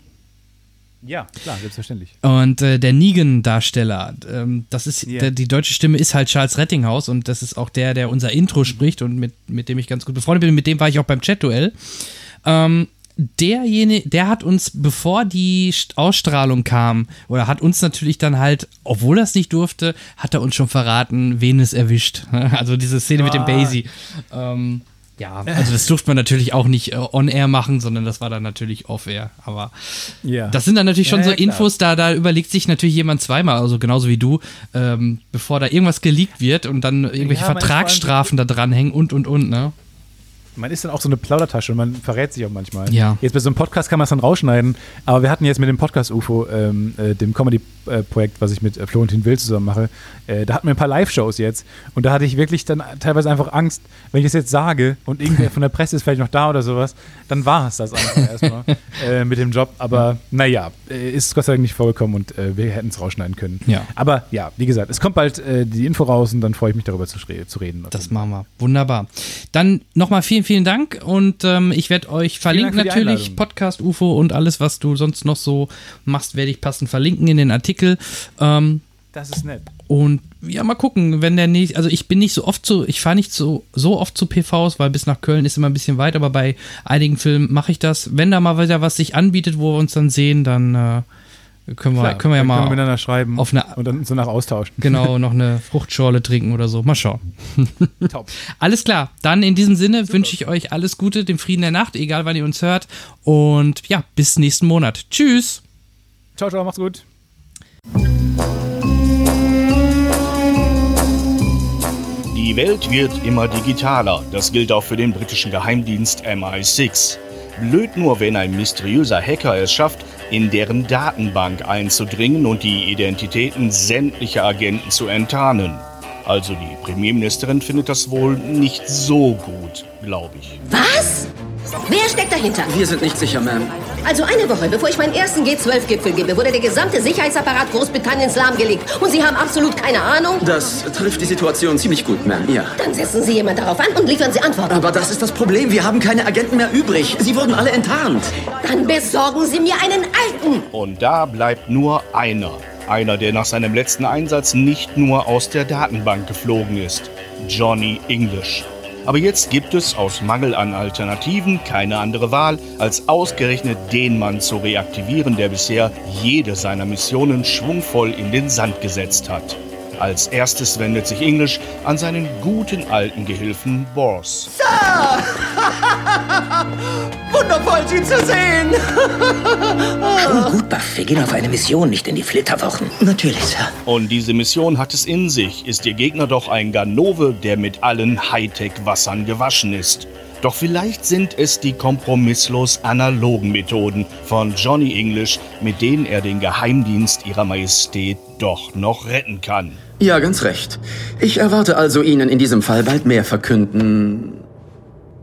Ja, klar, selbstverständlich. Und äh, der Negan-Darsteller, ähm, das ist, Ja. der, die deutsche Stimme ist halt Charles Rettinghaus und das ist auch der, der unser Intro spricht und mit, mit dem ich ganz gut befreundet bin. Mit dem war ich auch beim Chat-Duell. Ähm, derjenige, der hat uns, bevor die St- Ausstrahlung kam, oder hat uns natürlich dann halt, obwohl er es nicht durfte, hat er uns schon verraten, wen es erwischt. [laughs] Also diese Szene mit dem Ah. Basie. Ähm, ja, also das durfte man natürlich auch nicht äh, on-air machen, sondern das war dann natürlich off-air. Aber Ja. das sind dann natürlich schon Ja, so klar. Infos, da, da überlegt sich natürlich jemand zweimal, also genauso wie du, ähm, bevor da irgendwas geleakt wird und dann irgendwelche Ja, Vertragsstrafen da dranhängen und und und, ne? Man ist dann auch so eine Plaudertasche und man verrät sich auch manchmal. Ja. Jetzt bei so einem Podcast kann man es dann rausschneiden, aber wir hatten jetzt mit dem Podcast-UFO, ähm, äh, dem Comedy-Projekt, was ich mit äh, Florentin Will zusammen mache, äh, da hatten wir ein paar Live-Shows jetzt und da hatte ich wirklich dann teilweise einfach Angst, wenn ich das jetzt sage und irgendwer von der Presse ist vielleicht noch da oder sowas, dann war es das einfach erstmal [laughs] äh, mit dem Job. Aber naja, äh, ist Gott sei Dank nicht vorgekommen und äh, wir hätten es rausschneiden können. Ja. Aber ja, wie gesagt, es kommt bald äh, die Info raus und dann freue ich mich darüber zu, zu reden. Das machen wir. Wunderbar. Dann nochmal vielen, vielen Dank und ähm, ich werde euch verlinken natürlich. Podcast UFO und alles, was du sonst noch so machst, werde ich passend verlinken in den Artikel. Ähm, Das ist nett. Und ja, mal gucken, wenn der nächste, also ich bin nicht so oft zu, ich fahre nicht so, so oft zu PVs, weil bis nach Köln ist immer ein bisschen weit, aber bei einigen Filmen mache ich das. Wenn da mal wieder was sich anbietet, wo wir uns dann sehen, dann äh, können, wir, Klar, können wir ja mal können wir miteinander schreiben auf eine- und dann so nach austauschen. genau [laughs] noch eine Fruchtschorle trinken oder so. Mal schauen. [laughs] Top. Alles klar, dann in diesem Sinne wünsche ich euch alles Gute, den Frieden der Nacht, egal wann ihr uns hört. Und ja, bis nächsten Monat. Tschüss. Ciao, ciao, macht's gut. Die Welt wird immer digitaler. Das gilt auch für den britischen Geheimdienst MI6. Blöd nur, wenn ein mysteriöser Hacker es schafft, in deren Datenbank einzudringen und die Identitäten sämtlicher Agenten zu enttarnen. Also die Premierministerin findet das wohl nicht so gut, glaube ich. Was? Wer steckt dahinter? Wir sind nicht sicher, Ma'am. Also eine Woche bevor ich meinen ersten G12-Gipfel gebe, wurde der gesamte Sicherheitsapparat Großbritanniens lahmgelegt. Und Sie haben absolut keine Ahnung? Das trifft die Situation ziemlich gut, Ma'am. Ja. Dann setzen Sie jemand darauf an und liefern Sie Antworten. Aber das ist das Problem. Wir haben keine Agenten mehr übrig. Sie wurden alle enttarnt. Dann besorgen Sie mir einen alten. Und da bleibt nur einer. Einer, der nach seinem letzten Einsatz nicht nur aus der Datenbank geflogen ist. Johnny English. Aber jetzt gibt es aus Mangel an Alternativen keine andere Wahl, als ausgerechnet den Mann zu reaktivieren, der bisher jede seiner Missionen schwungvoll in den Sand gesetzt hat. Als erstes wendet sich English an seinen guten alten Gehilfen Bors. [laughs] Wundervoll, Sie zu sehen. Schon gut, Buff. Wir gehen auf eine Mission, nicht in die Flitterwochen. Natürlich, Sir. Und diese Mission hat es in sich, ist ihr Gegner doch ein Ganove, der mit allen Hightech-Wassern gewaschen ist. Doch vielleicht sind es die kompromisslos analogen Methoden von Johnny English, mit denen er den Geheimdienst ihrer Majestät doch noch retten kann. Ja, ganz recht. Ich erwarte also, Ihnen in diesem Fall bald mehr verkünden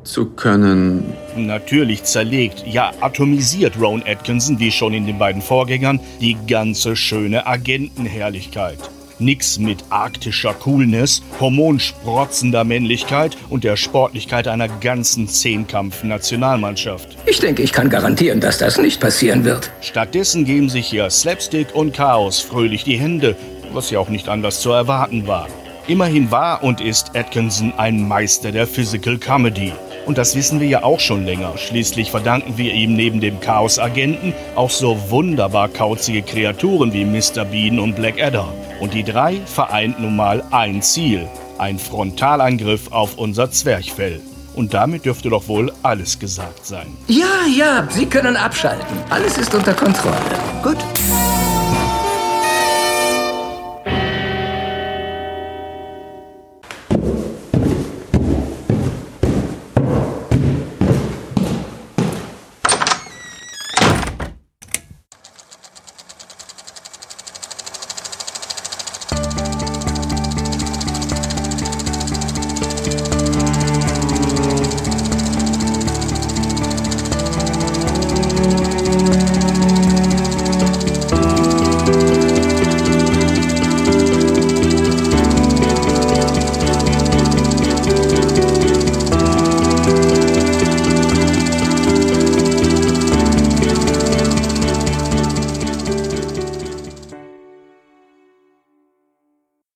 zu können. Natürlich zerlegt, ja atomisiert Rowan Atkinson, wie schon in den beiden Vorgängern, die ganze schöne Agentenherrlichkeit. Nix mit arktischer Coolness, hormonsprotzender Männlichkeit und der Sportlichkeit einer ganzen Zehnkampf-Nationalmannschaft. Ich denke, ich kann garantieren, dass das nicht passieren wird. Stattdessen geben sich hier Slapstick und Chaos fröhlich die Hände, was ja auch nicht anders zu erwarten war. Immerhin war und ist Atkinson ein Meister der Physical Comedy. Und das wissen wir ja auch schon länger. Schließlich verdanken wir ihm neben dem Chaos-Agenten auch so wunderbar kauzige Kreaturen wie Mr. Bean und Blackadder. Und die drei vereint nun mal ein Ziel. Ein Frontalangriff auf unser Zwerchfell. Und damit dürfte doch wohl alles gesagt sein. Ja, ja, Sie können abschalten. Alles ist unter Kontrolle. Gut.